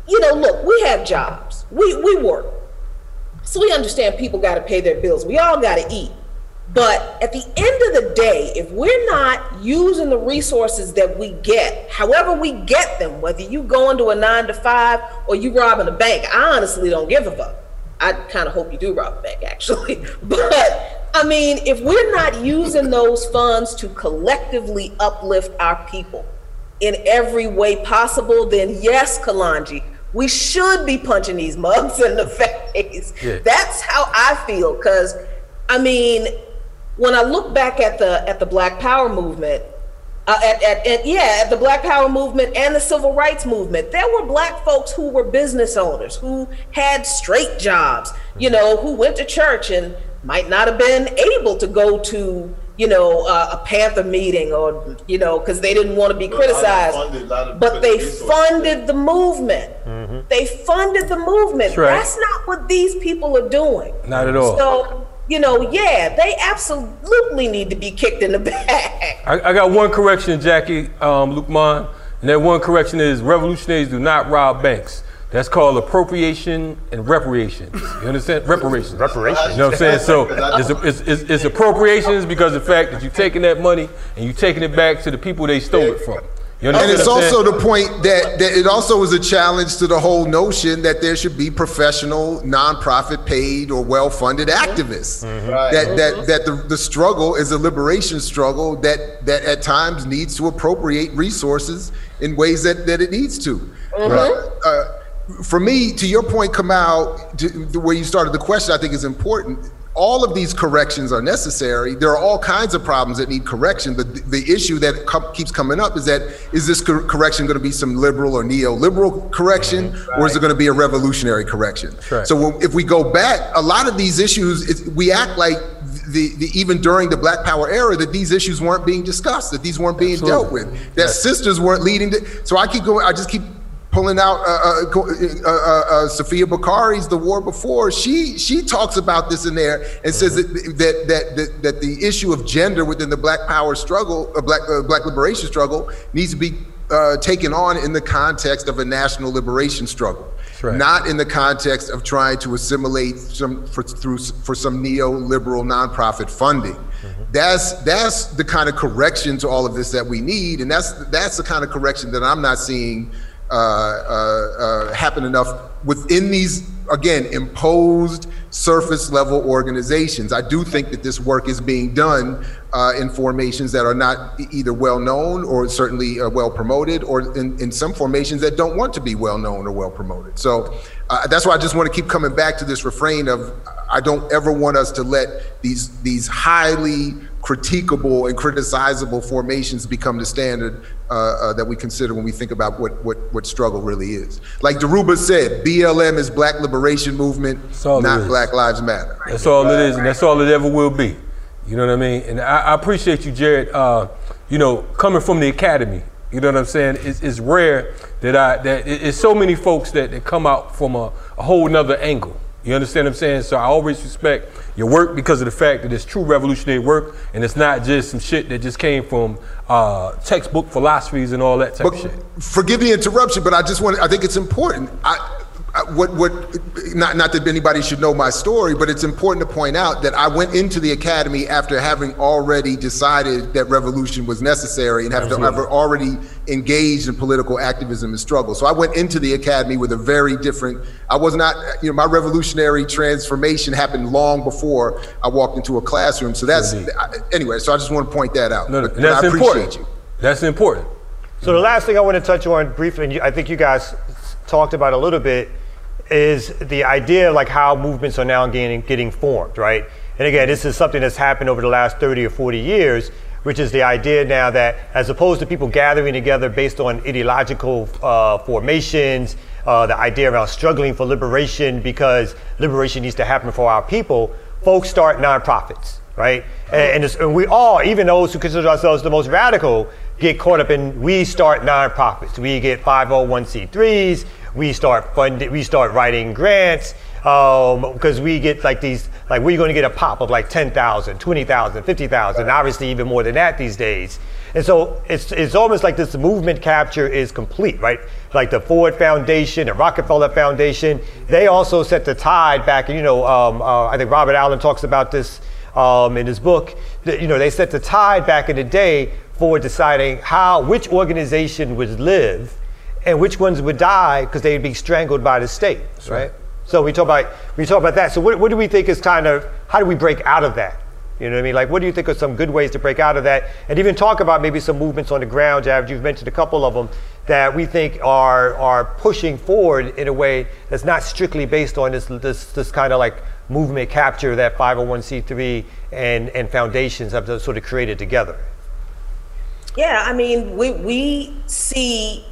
Speaker 6: you know, look, we have jobs. We we work. So we understand people got to pay their bills. We all got to eat. But at the end of the day, if we're not using the resources that we get, however we get them, whether you go into a nine to five or you robbing a bank, I honestly don't give a fuck. I kind of hope you do rob a bank, actually. But I mean, if we're not using those funds to collectively uplift our people in every way possible, then yes, Kalonji, we should be punching these mugs in the face.
Speaker 1: Yeah.
Speaker 6: That's how I feel. Cause I mean, when I look back at the at the Black Power movement, uh, at, at, at yeah, at the Black Power movement and the Civil Rights movement, there were black folks who were business owners, who had straight jobs, you know, who went to church and might not have been able to go to, you know, uh, a Panther meeting or, you know, because they didn't want to be
Speaker 7: A lot of
Speaker 6: criticized.
Speaker 7: funded, a lot of
Speaker 6: But they funded the movement. They funded the movement.
Speaker 1: That's right.
Speaker 6: That's not what these people are doing.
Speaker 1: Not at all.
Speaker 6: So, you know, yeah, they absolutely need to be kicked in the back.
Speaker 1: I, I got one correction, Jackie, um, Luqman, and that one correction is revolutionaries do not rob banks. That's called appropriation and reparations. You understand? Reparations.
Speaker 2: Reparations.
Speaker 1: You know what I'm saying? So it's, it's, it's, it's appropriations because of the fact that you're taking that money and you're taking it back to the people they stole it from. You
Speaker 5: And it's
Speaker 1: what I'm saying?
Speaker 5: also the point that, that it also is a challenge to the whole notion that there should be professional, nonprofit paid or well-funded activists. Mm-hmm.
Speaker 7: Right.
Speaker 5: That that that the, the struggle is a liberation struggle that that at times needs to appropriate resources in ways that, that it needs to. Mm-hmm. Uh, uh for me, to your point, Kamau, to, the way you started the question, I think is important. All of these corrections are necessary. There are all kinds of problems that need correction, but the, the issue that co- keeps coming up is that is this cor- correction going to be some liberal or neoliberal correction, or is it going to be a revolutionary correction?
Speaker 1: right.
Speaker 5: So when, if we go back, a lot of these issues, we act like the, the even during the Black Power era that these issues weren't being discussed, that these weren't being dealt with, that sisters weren't leading. The, so I keep going. I just keep pulling out uh, uh, uh, uh, uh, Safiya Bukhari's "The War Before." She she talks about this in there and says that, that that that that the issue of gender within the Black Power struggle, uh, Black uh, Black liberation struggle, needs to be uh, taken on in the context of a national liberation struggle,
Speaker 1: right.
Speaker 5: not in the context of trying to assimilate some for through for some neoliberal nonprofit funding. That's that's the kind of correction to all of this that we need, and that's that's the kind of correction that I'm not seeing happen enough within these again imposed surface level organizations. I do think that this work is being done uh, in formations that are not either well known or certainly uh, well promoted, or in, in some formations that don't want to be well known or well promoted. So uh, that's why I just want to keep coming back to this refrain of I don't ever want us to let these these highly critiquable and criticizable formations become the standard uh, uh, that we consider when we think about what, what, what struggle really is. Like Dhoruba said, BLM is Black Liberation Movement, not. Black Lives Matter.
Speaker 1: That's all it is, and that's all it ever will be. You know what I mean? And I, I appreciate you, Jared. Uh, you know, coming from the academy. You know what I'm saying? It's, it's rare that I that it's so many folks that, that come out from a, a whole nother angle. You understand what I'm saying? So I always respect your work because of the fact that it's true revolutionary work, and it's not just some shit that just came from uh, textbook philosophies and all that type
Speaker 5: But
Speaker 1: of shit.
Speaker 5: forgive the interruption, but I just want, I think it's important. I, I, what, what, not, not that anybody should know my story, but it's important to point out that I went into the academy after having already decided that revolution was necessary and have to have already engaged in political activism and struggle. So I went into the academy with a very different, I was not, you know, my revolutionary transformation happened long before I walked into a classroom. So that's, I, anyway, so I just want to point that out.
Speaker 1: No, no,
Speaker 5: but
Speaker 1: that's
Speaker 5: I appreciate
Speaker 1: important.
Speaker 5: you.
Speaker 1: That's important.
Speaker 2: So the last thing I want to touch on briefly, and you, I think you guys talked about a little bit, is the idea of like how movements are now getting getting formed, right? And again, this is something that's happened over the last 30 or 40 years, which is the idea now that as opposed to people gathering together based on ideological uh, formations, uh, the idea around struggling for liberation because liberation needs to happen for our people, folks start nonprofits, right? And, and, and we all, even those who consider ourselves the most radical, get caught up in we start nonprofits. We get 501c3s. We start funding. We start writing grants because we get like these. Like we're going to get a pop of like 10,000, 20,000, 50,000. Obviously, even more than that these days. And so it's it's almost like this movement capture is complete, right? Like the Ford Foundation, the Rockefeller Foundation, they also set the tide back. You know, um, uh, I think Robert Allen talks about this um, in his book. That, you know, they set the tide back in the day for deciding how which organization would live and which ones would die because they'd be strangled by the state, right? So we talk about we talk about that. So what, what do we think is kind of how do we break out of that? You know what I mean? Like, what do you think are some good ways to break out of that? And even talk about maybe some movements on the ground, Jav. You've mentioned a couple of them that we think are are pushing forward in a way that's not strictly based on this this this kind of like movement capture that 501c3 and and foundations have sort of created together.
Speaker 6: Yeah, I mean, we we see,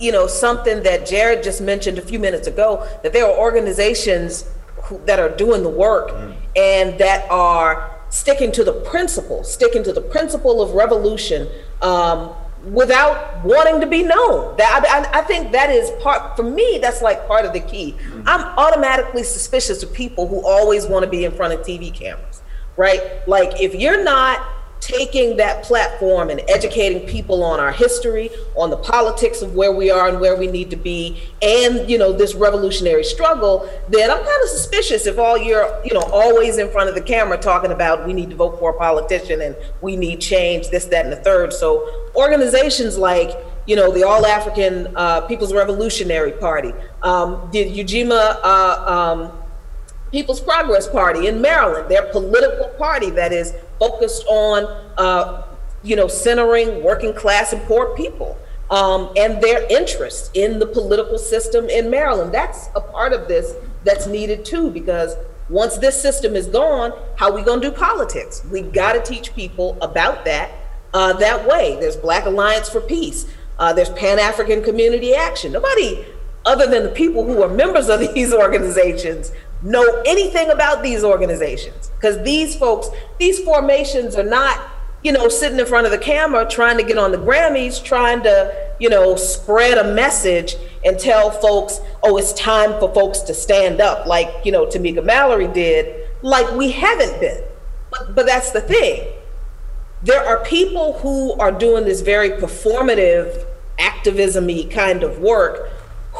Speaker 6: you know, something that Jared just mentioned a few minutes ago that there are organizations who, that are doing the work and that are sticking to the principle, sticking to the principle of revolution um, without wanting to be known. That I, I think that is part for me. That's like part of the key. I'm automatically suspicious of people who always want to be in front of TV cameras, right? Like if you're not taking that platform and educating people on our history, on the politics of where we are and where we need to be, and you know this revolutionary struggle, then I'm kind of suspicious if all you're you know always in front of the camera talking about we need to vote for a politician and we need change, this, that, and the third. So organizations like you know the All African uh, People's Revolutionary Party, um, the Ujima. Uh, um, People's Progress Party in Maryland, their political party that is focused on, uh, you know, centering working class and poor people um, and their interest in the political system in Maryland. That's a part of this that's needed too, because once this system is gone, how are we going to do politics? We got to teach people about that uh, that way. There's Black Alliance for Peace. Uh, there's Pan African Community Action. Nobody other than the people who are members of these organizations know anything about these organizations. Because these folks these formations are not you know sitting in front of the camera trying to get on the grammys trying to you know spread a message and tell folks oh it's time for folks to stand up like you know tamika mallory did like we haven't been. But, but that's the thing. There are people who are doing this very performative activism-y kind of work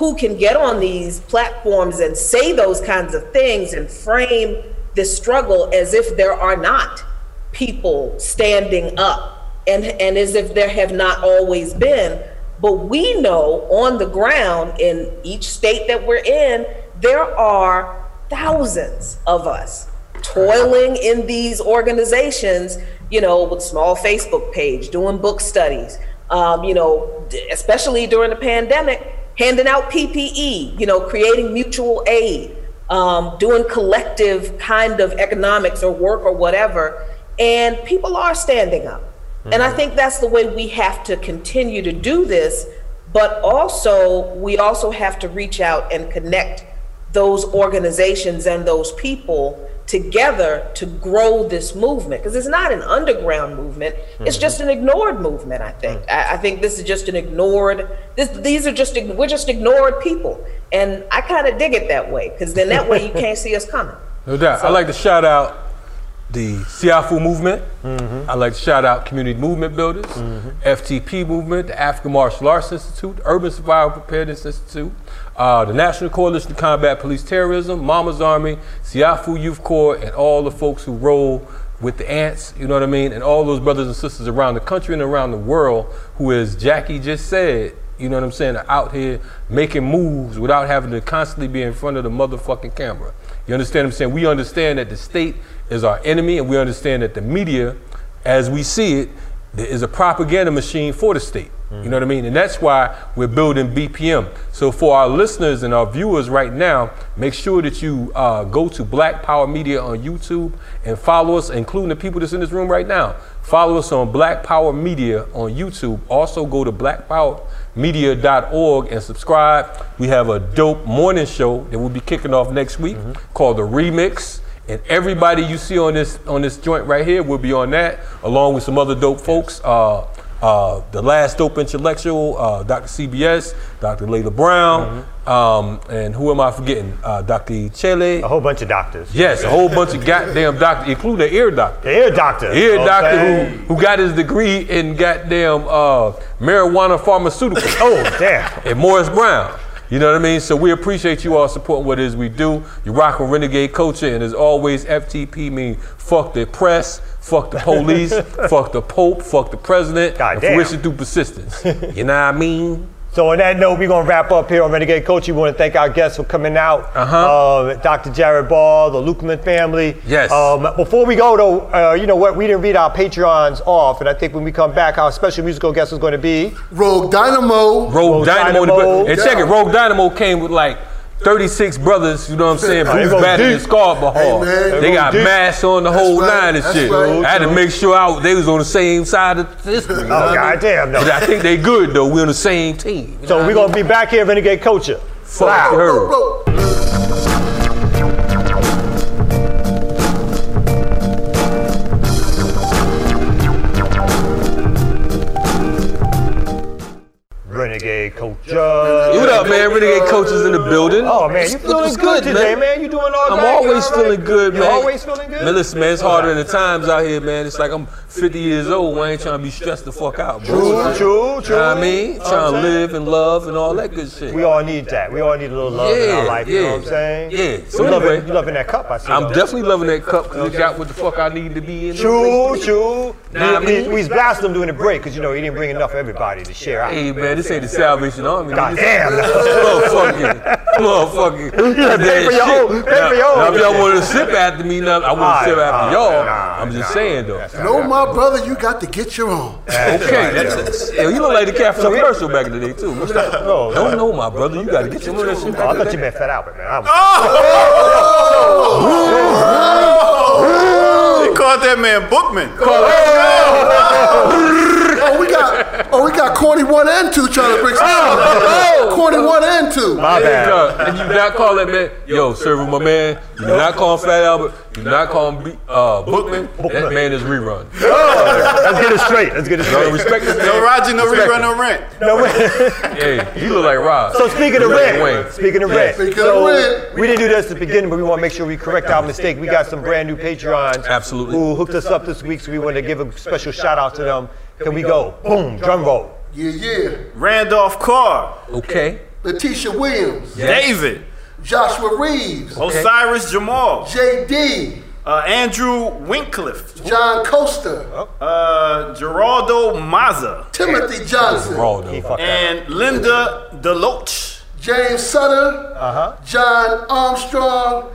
Speaker 6: who can get on these platforms and say those kinds of things and frame this struggle as if there are not people standing up and, and as if there have not always been. But we know on the ground in each state that we're in, there are thousands of us toiling in these organizations, you know, with small Facebook page, doing book studies, um, you know, especially during the pandemic, handing out PPE, you know, creating mutual aid, um, doing collective kind of economics or work or whatever. And people are standing up. Mm-hmm. And I think that's the way we have to continue to do this. But also, we also have to reach out and connect those organizations and those people together to grow this movement because it's not an underground movement it's
Speaker 2: Mm-hmm.
Speaker 6: just an ignored movement i think mm. I, I think this is just an ignored this, these are just we're just ignored people and i kind of dig it that way because then that way you can't see us coming
Speaker 1: No doubt. I'd like to shout out the Siafu movement. Mm-hmm. I'd like to shout out Community Movement Builders, mm-hmm. FTP Movement, the African Martial Arts Institute, Urban Survival Preparedness Institute, uh, the National Coalition to Combat Police Terrorism, Mama's Army, Siafu Youth Corps, and all the folks who roll with the ants, you know what I mean? And all those brothers and sisters around the country and around the world who, as Jackie just said, you know what I'm saying, are out here making moves without having to constantly be in front of the motherfucking camera. You understand what I'm saying? We understand that the state is our enemy, and we understand that the media, as we see it, is a propaganda machine for the state. You know what I mean? And that's why we're building BPM. So for our listeners and our viewers right now, make sure that you uh, go to Black Power Media on YouTube and follow us, including the people that's in this room right now. Follow us on Black Power Media on YouTube. Also go to blackpowermedia.org and subscribe. We have a dope morning show that we'll be kicking off next week called The Remix. And everybody you see on this on this joint right here will be on that, along with some other dope folks. Uh, uh, the last dope intellectual, uh, Dr. CBS, Dr. Layla Brown, um, and who am I forgetting? Uh, Dr. Chele.
Speaker 2: A whole bunch of doctors.
Speaker 1: Yes, a whole bunch of goddamn doctors, including the ear doctor.
Speaker 2: The ear doctor.
Speaker 1: Ear
Speaker 2: know what I'm
Speaker 1: doctor who, who got his degree in goddamn uh, marijuana pharmaceuticals.
Speaker 2: Oh, damn.
Speaker 1: and Morris Brown. You know what I mean? So we appreciate you all supporting what it is we do. You rock with Renegade Culture, and as always, FTP mean fuck the press, fuck the police, fuck the Pope, fuck the president,
Speaker 2: God
Speaker 1: and
Speaker 2: damn.
Speaker 1: fruition through persistence. you know what I mean?
Speaker 2: So on that note, we're gonna wrap up here on Renegade Culture. We want to thank our guests for coming out.
Speaker 1: Uh-huh.
Speaker 2: Uh, Dr. Jared Ball, the Luqman family.
Speaker 1: Yes.
Speaker 2: Um, before we go though, uh, you know what? We didn't read our Patreons off, and I think when we come back, our special musical guest is going to be.
Speaker 4: Rogue Dynamo.
Speaker 1: Rogue
Speaker 2: Rogue
Speaker 1: Dynamo.
Speaker 2: Dynamo.
Speaker 1: And check it, Rogue Dynamo came with like 36 brothers, you know what I'm saying?
Speaker 2: Oh, they
Speaker 1: Bruce Banner and. Scarborough
Speaker 4: Hey, man.
Speaker 1: They got
Speaker 2: go deep.
Speaker 1: masks on the whole
Speaker 4: right,
Speaker 1: nine and shit.
Speaker 4: right.
Speaker 1: I had to make sure I, they was on the same side of history. you oh, know
Speaker 2: Oh
Speaker 1: I mean?
Speaker 2: goddamn!
Speaker 1: But I think they good though. We're on the same team.
Speaker 2: So we're gonna be back here, Renegade Culture.
Speaker 1: Fuck
Speaker 2: Wow.
Speaker 1: you
Speaker 2: Renegade Culture.
Speaker 1: What up, man? Renegade coaches in the building.
Speaker 2: Oh man, you feeling
Speaker 1: It's
Speaker 2: good, today, man. You doing all good.
Speaker 1: I'm
Speaker 2: right?
Speaker 1: Always
Speaker 2: right?
Speaker 1: feeling good,
Speaker 2: You
Speaker 1: man.
Speaker 2: always feeling good.
Speaker 1: Man, listen, man, it's harder than the times out here, man. It's like I'm 50 years old. I ain't trying to be stressed the fuck out, bro.
Speaker 2: True, true,
Speaker 1: You know what I mean? Trying to live and love and all that good shit.
Speaker 2: We all need that. We all need a little love in our
Speaker 1: Yeah,
Speaker 2: life. You know what I'm saying?
Speaker 1: Yeah. So
Speaker 2: you loving,
Speaker 1: anyway-
Speaker 2: you loving that cup? I see.
Speaker 1: I'm
Speaker 2: though.
Speaker 1: definitely loving that cup because it got what the fuck I need to be in.
Speaker 2: True, true.
Speaker 1: Nah, I
Speaker 2: we,
Speaker 1: mean-
Speaker 2: we, we blasting him during the break because you know he didn't bring enough for everybody to share out.
Speaker 1: Hey man, this ain't the Salvation Army.
Speaker 2: God damn.
Speaker 1: Motherfucking, motherfucking.
Speaker 2: pay for your own- pay for your own.
Speaker 1: Now, if y'all want to sip after me, now, I want to sip after
Speaker 2: Nah,
Speaker 1: y'all.
Speaker 2: nah,
Speaker 1: I'm just saying though.
Speaker 4: No, my brother, you got to get your own.
Speaker 1: Okay, that's, that's, yeah, you look like the cat from the commercial back in the day too. What's that?
Speaker 2: No,
Speaker 1: Don't know, my brother. You got to get your own that shit
Speaker 2: Oh, I
Speaker 1: back in the
Speaker 2: thought you
Speaker 1: day.
Speaker 2: meant Fat Albert, man. I was, oh!
Speaker 3: They called that man Bookman.
Speaker 4: Oh, we got, oh, we got Corny one and two trying to bring some.
Speaker 1: Oh,
Speaker 4: Corny one and two.
Speaker 2: my bad.
Speaker 1: And you not call that man, yo, server my man. You do not call him Fat Albert. You do not call him B- uh, Bookman. That man is rerun.
Speaker 2: Let's get it straight. Let's get it straight.
Speaker 1: No
Speaker 2: straight.
Speaker 1: respect this man.
Speaker 3: No Roger, no
Speaker 1: Respect
Speaker 3: rerun, no rent.
Speaker 2: No, wait.
Speaker 1: Hey, you look like Rob.
Speaker 2: So speaking of
Speaker 1: You
Speaker 2: rent,
Speaker 1: Wayne.
Speaker 2: speaking of rent,
Speaker 4: Speaking
Speaker 2: so
Speaker 4: of rent.
Speaker 2: we didn't do this at the beginning, but we want to make sure we correct our mistake. We got some brand new Patreons
Speaker 1: Absolutely.
Speaker 2: who hooked us up this week, so we want to give a special shout out to them. Can we go? Boom, drum roll.
Speaker 4: Yeah, yeah.
Speaker 3: Randolph Carr,
Speaker 1: Okay.
Speaker 4: Letitia Williams,
Speaker 3: David,
Speaker 4: Joshua Reeves,
Speaker 3: Osiris Jamal,
Speaker 4: J.D.,
Speaker 3: uh, Andrew Wincliffe,
Speaker 4: John Costa,
Speaker 3: uh, Geraldo Maza,
Speaker 4: Timothy Johnson,
Speaker 1: Raw
Speaker 2: He
Speaker 1: though.
Speaker 2: fucked up.
Speaker 3: and Linda Deloach.
Speaker 4: James Sutter,
Speaker 2: Uh-huh.
Speaker 4: John Armstrong,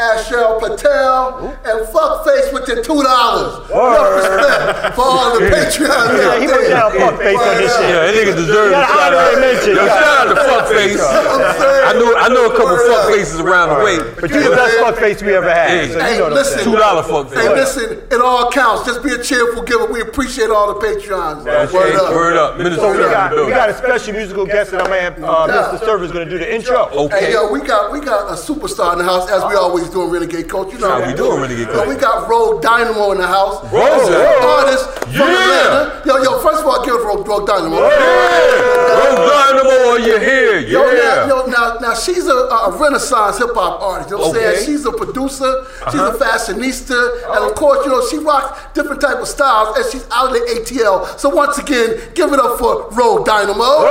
Speaker 4: Ashel Patel, and fuckface with the two dollars. Enough respect for all the Patreons
Speaker 2: Yeah,
Speaker 4: out
Speaker 2: he went
Speaker 4: there.
Speaker 2: down fuckface on this shit.
Speaker 1: Yeah, that nigga deserves
Speaker 2: You
Speaker 1: a
Speaker 2: got
Speaker 1: shout
Speaker 2: an
Speaker 1: out.
Speaker 2: honorary mention.
Speaker 1: Yo,
Speaker 2: You got-
Speaker 1: shout out to Fuckface. I know I know a couple
Speaker 4: Word up.
Speaker 1: fuckfaces around the way.
Speaker 2: But you the best fuckface we ever had.
Speaker 1: Hey,
Speaker 2: so you know what
Speaker 4: listen.
Speaker 1: Two dollar
Speaker 4: Hey, listen, it all counts. Just be a cheerful giver. We appreciate all the Patreons.
Speaker 1: Okay,
Speaker 4: Word up.
Speaker 1: word up. Minister
Speaker 2: So we got, we got a special musical guest that I'm gonna have, uh, Mr. Server's gonna do the intro.
Speaker 1: Okay.
Speaker 4: Hey yo, we got we got a superstar in the house as we always do in Renegade Culture. You know
Speaker 1: How we doing, Renegade Culture?
Speaker 4: we got Rogue Dynamo in the house.
Speaker 1: Rogue.
Speaker 4: artist from
Speaker 1: Yeah.
Speaker 4: Atlanta. Yo, yo, first of all, give it for Rogue Dynamo.
Speaker 1: Rogue Dynamo, are you here?
Speaker 4: Yo, now,
Speaker 1: Yeah.
Speaker 4: yo, now, now she's a, a Renaissance hip hop artist. You know what I'm
Speaker 1: Okay. Uh-huh.
Speaker 4: saying? She's a producer. She's a fashionista, and of course, you know, she rocks different type of styles, and she's out of the ATL. So once again, give it up for Rogue Dynamo.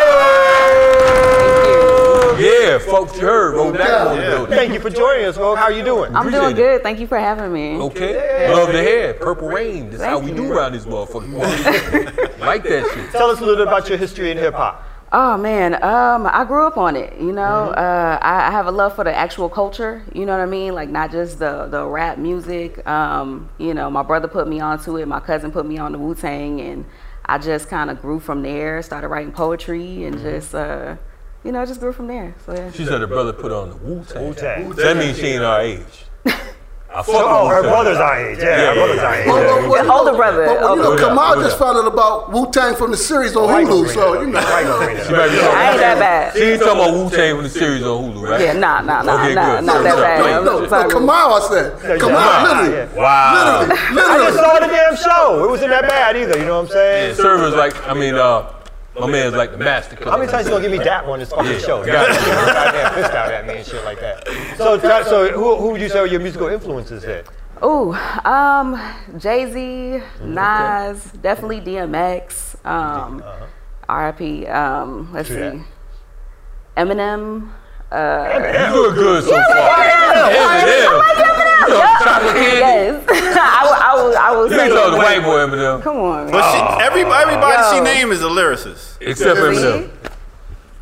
Speaker 1: Yeah, folks, you heard. Rogue Dynamo in the building.
Speaker 2: Thank you for joining us, Rogue. How are you doing?
Speaker 8: I'm
Speaker 1: Appreciate
Speaker 8: doing
Speaker 1: it.
Speaker 8: good. Thank you for having me.
Speaker 1: Okay. Love the hair. Purple rain. That's how we
Speaker 8: you.
Speaker 1: do around these motherfuckers. like that shit.
Speaker 2: Tell us a little bit about your history in hip hop.
Speaker 8: Oh man, um, I grew up on it. You know,
Speaker 1: Mm-hmm.
Speaker 8: uh, I, I have a love for the actual culture. You know what I mean? Like not just the the rap music. Um, you know, my brother put me onto it. My cousin put me on the Wu Tang, and I just kind of grew from there. Started writing poetry, and just uh, you know, I just grew from there. So yeah.
Speaker 1: She said her brother put on the Wu Tang.
Speaker 2: Wu-Tang.
Speaker 1: That means she ain't our age. I fuck
Speaker 2: Oh, her
Speaker 1: Wu-Tang.
Speaker 2: brother's our age. Yeah,
Speaker 1: Yeah,
Speaker 2: her brother's
Speaker 1: yeah,
Speaker 2: our age.
Speaker 4: Well, well, well,
Speaker 8: Older brother,
Speaker 4: But, well, you know. Kamau
Speaker 1: Older
Speaker 4: just found out about Wu Tang from the series on
Speaker 2: I
Speaker 4: Hulu, so you know.
Speaker 2: I ain't that
Speaker 1: She might be
Speaker 8: I ain't that bad.
Speaker 1: She ain't talking about Wu Tang from the series on Hulu, right?
Speaker 8: Yeah, nah, nah, nah,
Speaker 1: Okay,
Speaker 8: nah,
Speaker 1: good.
Speaker 8: not that bad.
Speaker 1: no,
Speaker 8: I'm
Speaker 4: No, no. Kamau, I said. Kamau,
Speaker 2: Kamau,
Speaker 4: literally.
Speaker 1: Wow.
Speaker 4: Literally,
Speaker 2: I just saw the damn show. It wasn't that bad either. You know what I'm saying?
Speaker 1: Yeah, servers like, I mean, uh, my man's like the master
Speaker 2: How many times you gonna give me that one? this fucking
Speaker 1: Yeah.
Speaker 2: show? You
Speaker 1: Got
Speaker 2: got
Speaker 1: it.
Speaker 2: goddamn pissed out at me and shit like that. So, t- so who, who would you say are your musical influences then?
Speaker 8: Ooh, um, Jay Z, Nas, definitely DMX, um, R.I.P. Um, let's
Speaker 2: True that.
Speaker 8: see, Eminem. Uh,
Speaker 1: You doing good so far. Eminem. You know, chocolate candy.
Speaker 8: yes, I will. I will. I will
Speaker 1: You ain't
Speaker 8: say.
Speaker 1: talking the white boy Eminem.
Speaker 8: Come on.
Speaker 3: But she, every, everybody she
Speaker 8: Yo.
Speaker 3: name is a lyricist.
Speaker 1: Except
Speaker 8: See?
Speaker 1: Eminem.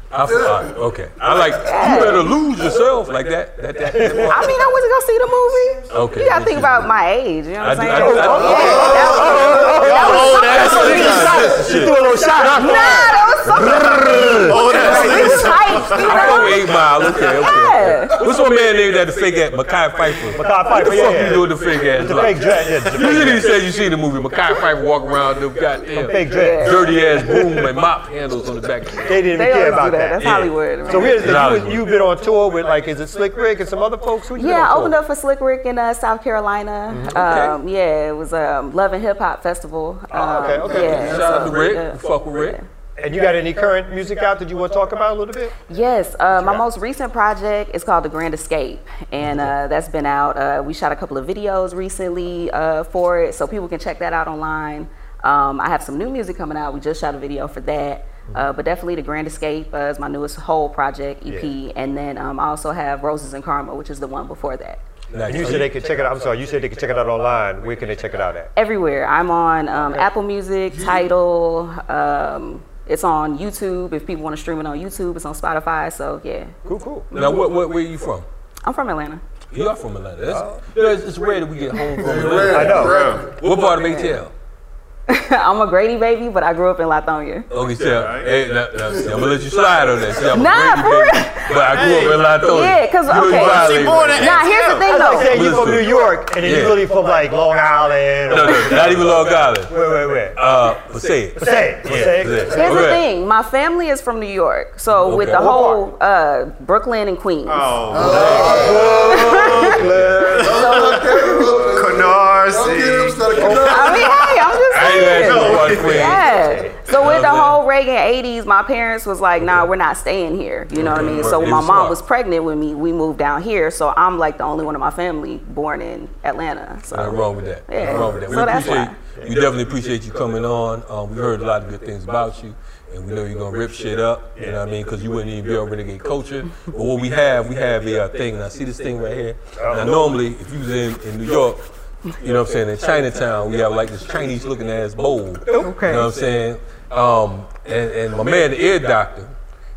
Speaker 1: I, I, okay. I like. You better lose yourself like that. That that. that
Speaker 8: I mean, I went to see the movie.
Speaker 1: Okay,
Speaker 8: You gotta think about my age. You know what I'm saying?
Speaker 1: I do- I do-
Speaker 8: yeah, that was, that was something for
Speaker 2: threw a little shot.
Speaker 8: Nah, that was something.
Speaker 3: Oh, that's
Speaker 8: We was hyped, you
Speaker 1: I go eight mile. Okay, okay.
Speaker 8: Yeah.
Speaker 1: What's my man named that the fake at Mekhi Phifer?
Speaker 2: Mekhi Phifer,
Speaker 1: What the fuck
Speaker 2: yeah.
Speaker 1: you do with the fake ass?
Speaker 2: The
Speaker 1: block?
Speaker 2: fake dread. Yeah, the
Speaker 1: You didn't say you seen the movie. Mekhi Phifer walk around them goddamn
Speaker 2: Fake dread.
Speaker 1: dirty ass broom and mop handles on the back.
Speaker 2: They didn't even
Speaker 8: They
Speaker 2: care
Speaker 8: always do
Speaker 2: about
Speaker 8: that.
Speaker 2: that.
Speaker 8: That's
Speaker 1: Yeah.
Speaker 8: Hollywood. man.
Speaker 2: So here's the, you. You've been on tour with like, is it Slick Rick and some other folks? Who
Speaker 8: Yeah, I opened up for Slick Rick in uh, South Carolina.
Speaker 1: Mm-hmm.
Speaker 8: Um, yeah, it was um, Love and Hip Hop Festival. Um,
Speaker 2: Oh, okay, okay.
Speaker 8: Yeah,
Speaker 1: Shout out to Rick.
Speaker 8: yeah.
Speaker 1: Fuck with Rick.
Speaker 2: And you got any current music out that you want to talk about a little bit?
Speaker 8: Yes, uh, my most recent project is called The Grand Escape, and uh, that's been out. Uh, we shot a couple of videos recently uh, for it, so people can check that out online. Um, I have some new music coming out. We just shot a video for that. Uh, but definitely The Grand Escape uh, is my newest whole project EP,
Speaker 2: Yeah.
Speaker 8: and then um, I also have Roses and Karma, which is the one before that.
Speaker 2: You said they could check it out. I'm sorry, you said they could check it out online. Where can they check it out at?
Speaker 8: Everywhere. I'm on um, Apple Music, Tidal. It's on YouTube. If people want to stream it on YouTube, it's on Spotify. So yeah,
Speaker 2: Cool, cool.
Speaker 1: Now, what, what, where are you from?
Speaker 8: I'm from Atlanta.
Speaker 1: You are from Atlanta. That's, oh. you know, it's, it's rare that we get home from
Speaker 4: Red,
Speaker 1: Atlanta.
Speaker 2: I know.
Speaker 4: red.
Speaker 1: What part of ATL?
Speaker 8: I'm a Grady baby, but I grew up in Lithonia.
Speaker 1: Okay, see, hey, now, now, I'm gonna let you slide on that. See, I'm
Speaker 8: Nah,
Speaker 1: a
Speaker 8: for
Speaker 1: Brady
Speaker 8: real.
Speaker 1: but I grew up in Lithonia.
Speaker 8: Yeah,
Speaker 1: because know you
Speaker 8: okay.
Speaker 1: violated
Speaker 3: She born
Speaker 1: me.
Speaker 3: in
Speaker 8: Now here's the thing
Speaker 2: That's like saying
Speaker 8: though.
Speaker 2: you from New York and then you
Speaker 1: Yeah.
Speaker 2: really from like Long Island.
Speaker 1: No, no, not even Long Island.
Speaker 2: Wait, wait, wait.
Speaker 1: Uh, but say it.
Speaker 2: Say it. Say it.
Speaker 1: say.
Speaker 8: Here's the thing. My family is from New York, so with the whole uh, Brooklyn and Queens.
Speaker 3: Oh,
Speaker 4: Don't
Speaker 3: Canarsie.
Speaker 4: get him.
Speaker 8: I mean, hey, I'm just
Speaker 1: I ain't
Speaker 8: saying.
Speaker 1: asking no one queen.
Speaker 8: Yeah. So with the whole Reagan 80s, my parents was like, nah, we're not staying here. You know what I mean? So when my mom was pregnant with me, we moved down here. So I'm like the only one of my family born in Atlanta. So
Speaker 1: Nothing wrong with that.
Speaker 8: Yeah.
Speaker 1: Nothing wrong with that. We
Speaker 8: So that's why.
Speaker 1: We definitely appreciate you coming on. Um, we heard a lot of good things about you, and we know you're gonna rip shit up. You know what I mean? Because you wouldn't even be on Renegade Culture. But what we have, we have a uh, thing. And I see this thing right here. Now normally, if you was in, in New York. You know what I'm saying? In Chinatown, we have like this Chinese looking ass bowl. Okay. You know what I'm saying? Um, and, and my man, the ear doctor,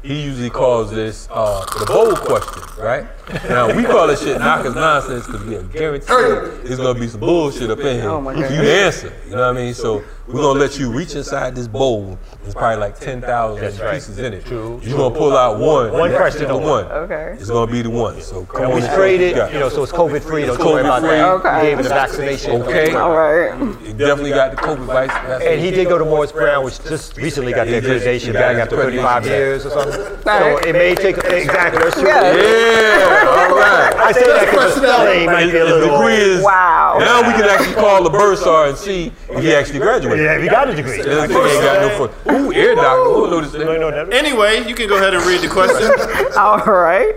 Speaker 1: he usually calls this uh, the bowl question, right? Now we call this shit knockers nonsense because we are guaranteed there's gonna be some bullshit up in here
Speaker 8: Oh my
Speaker 1: for you to answer. You know what I mean? So we're gonna let you reach inside this bowl. There's probably like ten thousand
Speaker 2: right.
Speaker 1: pieces in it.
Speaker 2: True,
Speaker 1: You're gonna pull out one.
Speaker 2: One
Speaker 1: and that
Speaker 2: question
Speaker 1: particular
Speaker 2: only.
Speaker 1: one.
Speaker 8: Okay.
Speaker 1: It's gonna be the one. So come
Speaker 2: And
Speaker 1: on.
Speaker 2: we sprayed it,
Speaker 1: what
Speaker 2: you know, so it's COVID free. Don't
Speaker 1: It's
Speaker 2: worry about
Speaker 1: COVID-free.
Speaker 2: that.
Speaker 8: Okay.
Speaker 2: We gave it a vaccination.
Speaker 1: Okay.
Speaker 8: all right.
Speaker 1: You definitely got the COVID vaccine.
Speaker 2: And he did go to Morris Brown, which just recently got the
Speaker 1: just-
Speaker 2: accreditation back after 35 years or something. So it may take exactly. That's true.
Speaker 8: Yeah.
Speaker 1: Yeah. All right.
Speaker 2: I say that because the spelling might
Speaker 1: His,
Speaker 2: be a little.
Speaker 1: degree is
Speaker 8: Wow.
Speaker 1: Now we can actually call the bursar and see if he actually graduated.
Speaker 2: Yeah, he got a degree.
Speaker 1: This nigga ain't got no foot. Ooh, ear doctor. Who know this thing?
Speaker 2: that-
Speaker 3: Anyway, you can go ahead and read the question.
Speaker 8: All right.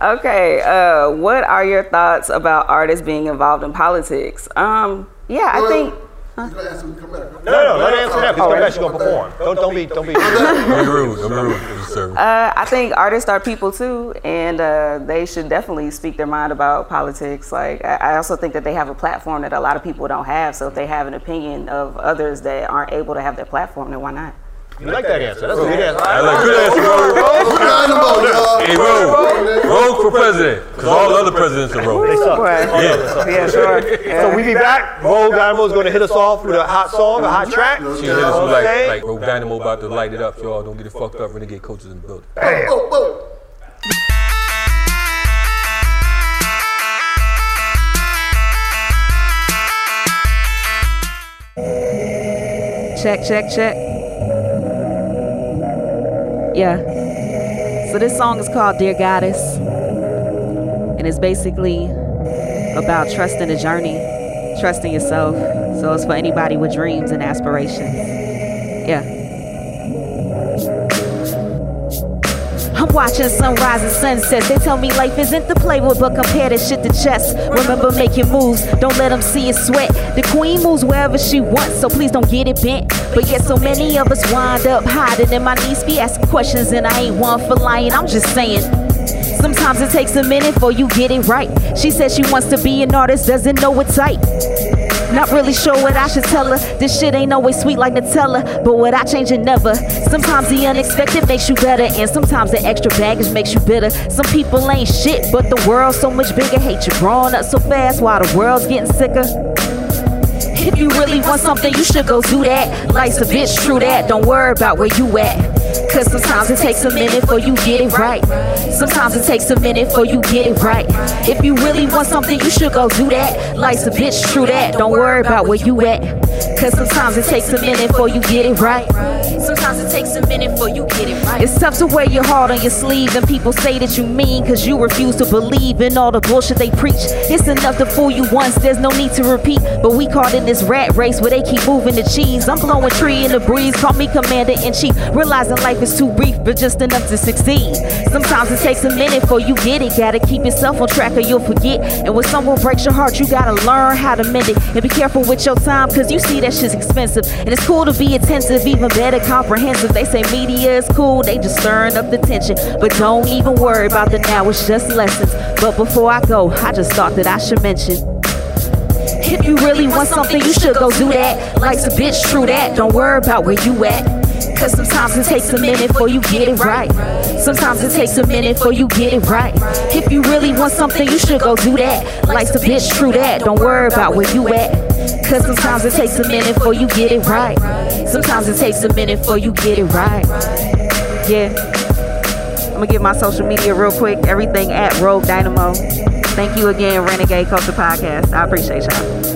Speaker 8: Okay. Uh, what are your thoughts about artists being involved in politics? Um, yeah, I think.
Speaker 4: You gotta answer when you come back.
Speaker 2: No, no, let her answer that. Because come back, she's gonna perform. Don't, don't be, don't be.
Speaker 1: I'm rude. I'm rude for the service.
Speaker 8: Uh, I think artists are people too, and uh, they should definitely speak their mind about politics. Like, I, I also think that they have a platform that a lot of people don't have. So if they have an opinion of others that aren't able to have their platform, then why not?
Speaker 2: You like that answer? That's a good answer.
Speaker 1: I like good answer, bro.
Speaker 4: Put that the boat, y'all.
Speaker 1: Hey, Rogue. Rogue for president. Because all the other presidents are
Speaker 2: They
Speaker 1: rogue.
Speaker 2: suck.
Speaker 1: Yeah.
Speaker 8: Yeah, sure.
Speaker 2: So we be back. Rogue Dynamo is going to hit us off with a hot song, a hot track.
Speaker 1: She hit us with like,
Speaker 2: Okay.
Speaker 1: like Rogue Dynamo about to light it up. Y'all don't get it fucked up. Renegade Culture's in the building.
Speaker 4: Oh, oh.
Speaker 8: Check, check, check. Yeah. So this song is called Dear Goddess. And it's basically about trusting the journey, trusting yourself. So it's for anybody with dreams and aspirations. Yeah. I'm watching sunrise and sunsets. They tell me life isn't the play with, but compare this shit to chess. Remember making moves, don't let them see you sweat. The queen moves wherever she wants, so please don't get it bent. But yet, so many of us wind up hiding, and my niece be asking questions, and I ain't one for lying. I'm just saying. Sometimes it takes a minute for you get it right. She says she wants to be an artist, doesn't know what's right. Not really sure what I should tell her. This shit ain't always sweet like Nutella, but what I change it never. Sometimes the unexpected makes you better, and sometimes the extra baggage makes you bitter. Some people ain't shit, but the world's so much bigger. Hate you growing up so fast while the world's getting sicker. If you really want something, you should go do that. Life's a bitch, true that. Don't worry about where you at. Cause sometimes it takes a minute for you get it right. Sometimes it takes a minute for you get it right. If you really want something, you should go do that. Life's a bitch, true that. Don't worry about where you at. Cause sometimes it takes a minute for you get it right. Sometimes it takes a minute for you get it right. It's tough to wear your heart on your sleeve and people say that you mean cause you refuse to believe in all the bullshit they preach. It's enough to fool you once, there's no need to repeat. But we caught in this rat race where they keep moving the cheese. I'm blowing tree in the breeze, call me commander in chief. Realizing life is too brief, but just enough to succeed. Sometimes it takes a minute for you get it. Gotta keep yourself on track or you'll forget. And when someone breaks your heart, you gotta learn how to mend it. And be careful with your time, cause you see that shit's expensive. And it's cool to be attentive, even better comprehensive. They say media is cool, they just stirring up the tension. But don't even worry about the now, it's just lessons. But before I go, I just thought that I should mention. If you really want something, you should go do that. Life's a bitch, true that. Don't worry about where you at. Cause sometimes it takes a minute before you get it right. Sometimes it takes a minute before you get it right. If you really want something, you should go do that. Life's a bitch, true that. Don't worry about where you at. Cause sometimes it takes a minute before you get it right. Sometimes it takes a minute before you get it right. Yeah. I'm gonna give my social media real quick. Everything at Rogue Dynamo. Thank you again, Renegade Culture Podcast. I appreciate y'all.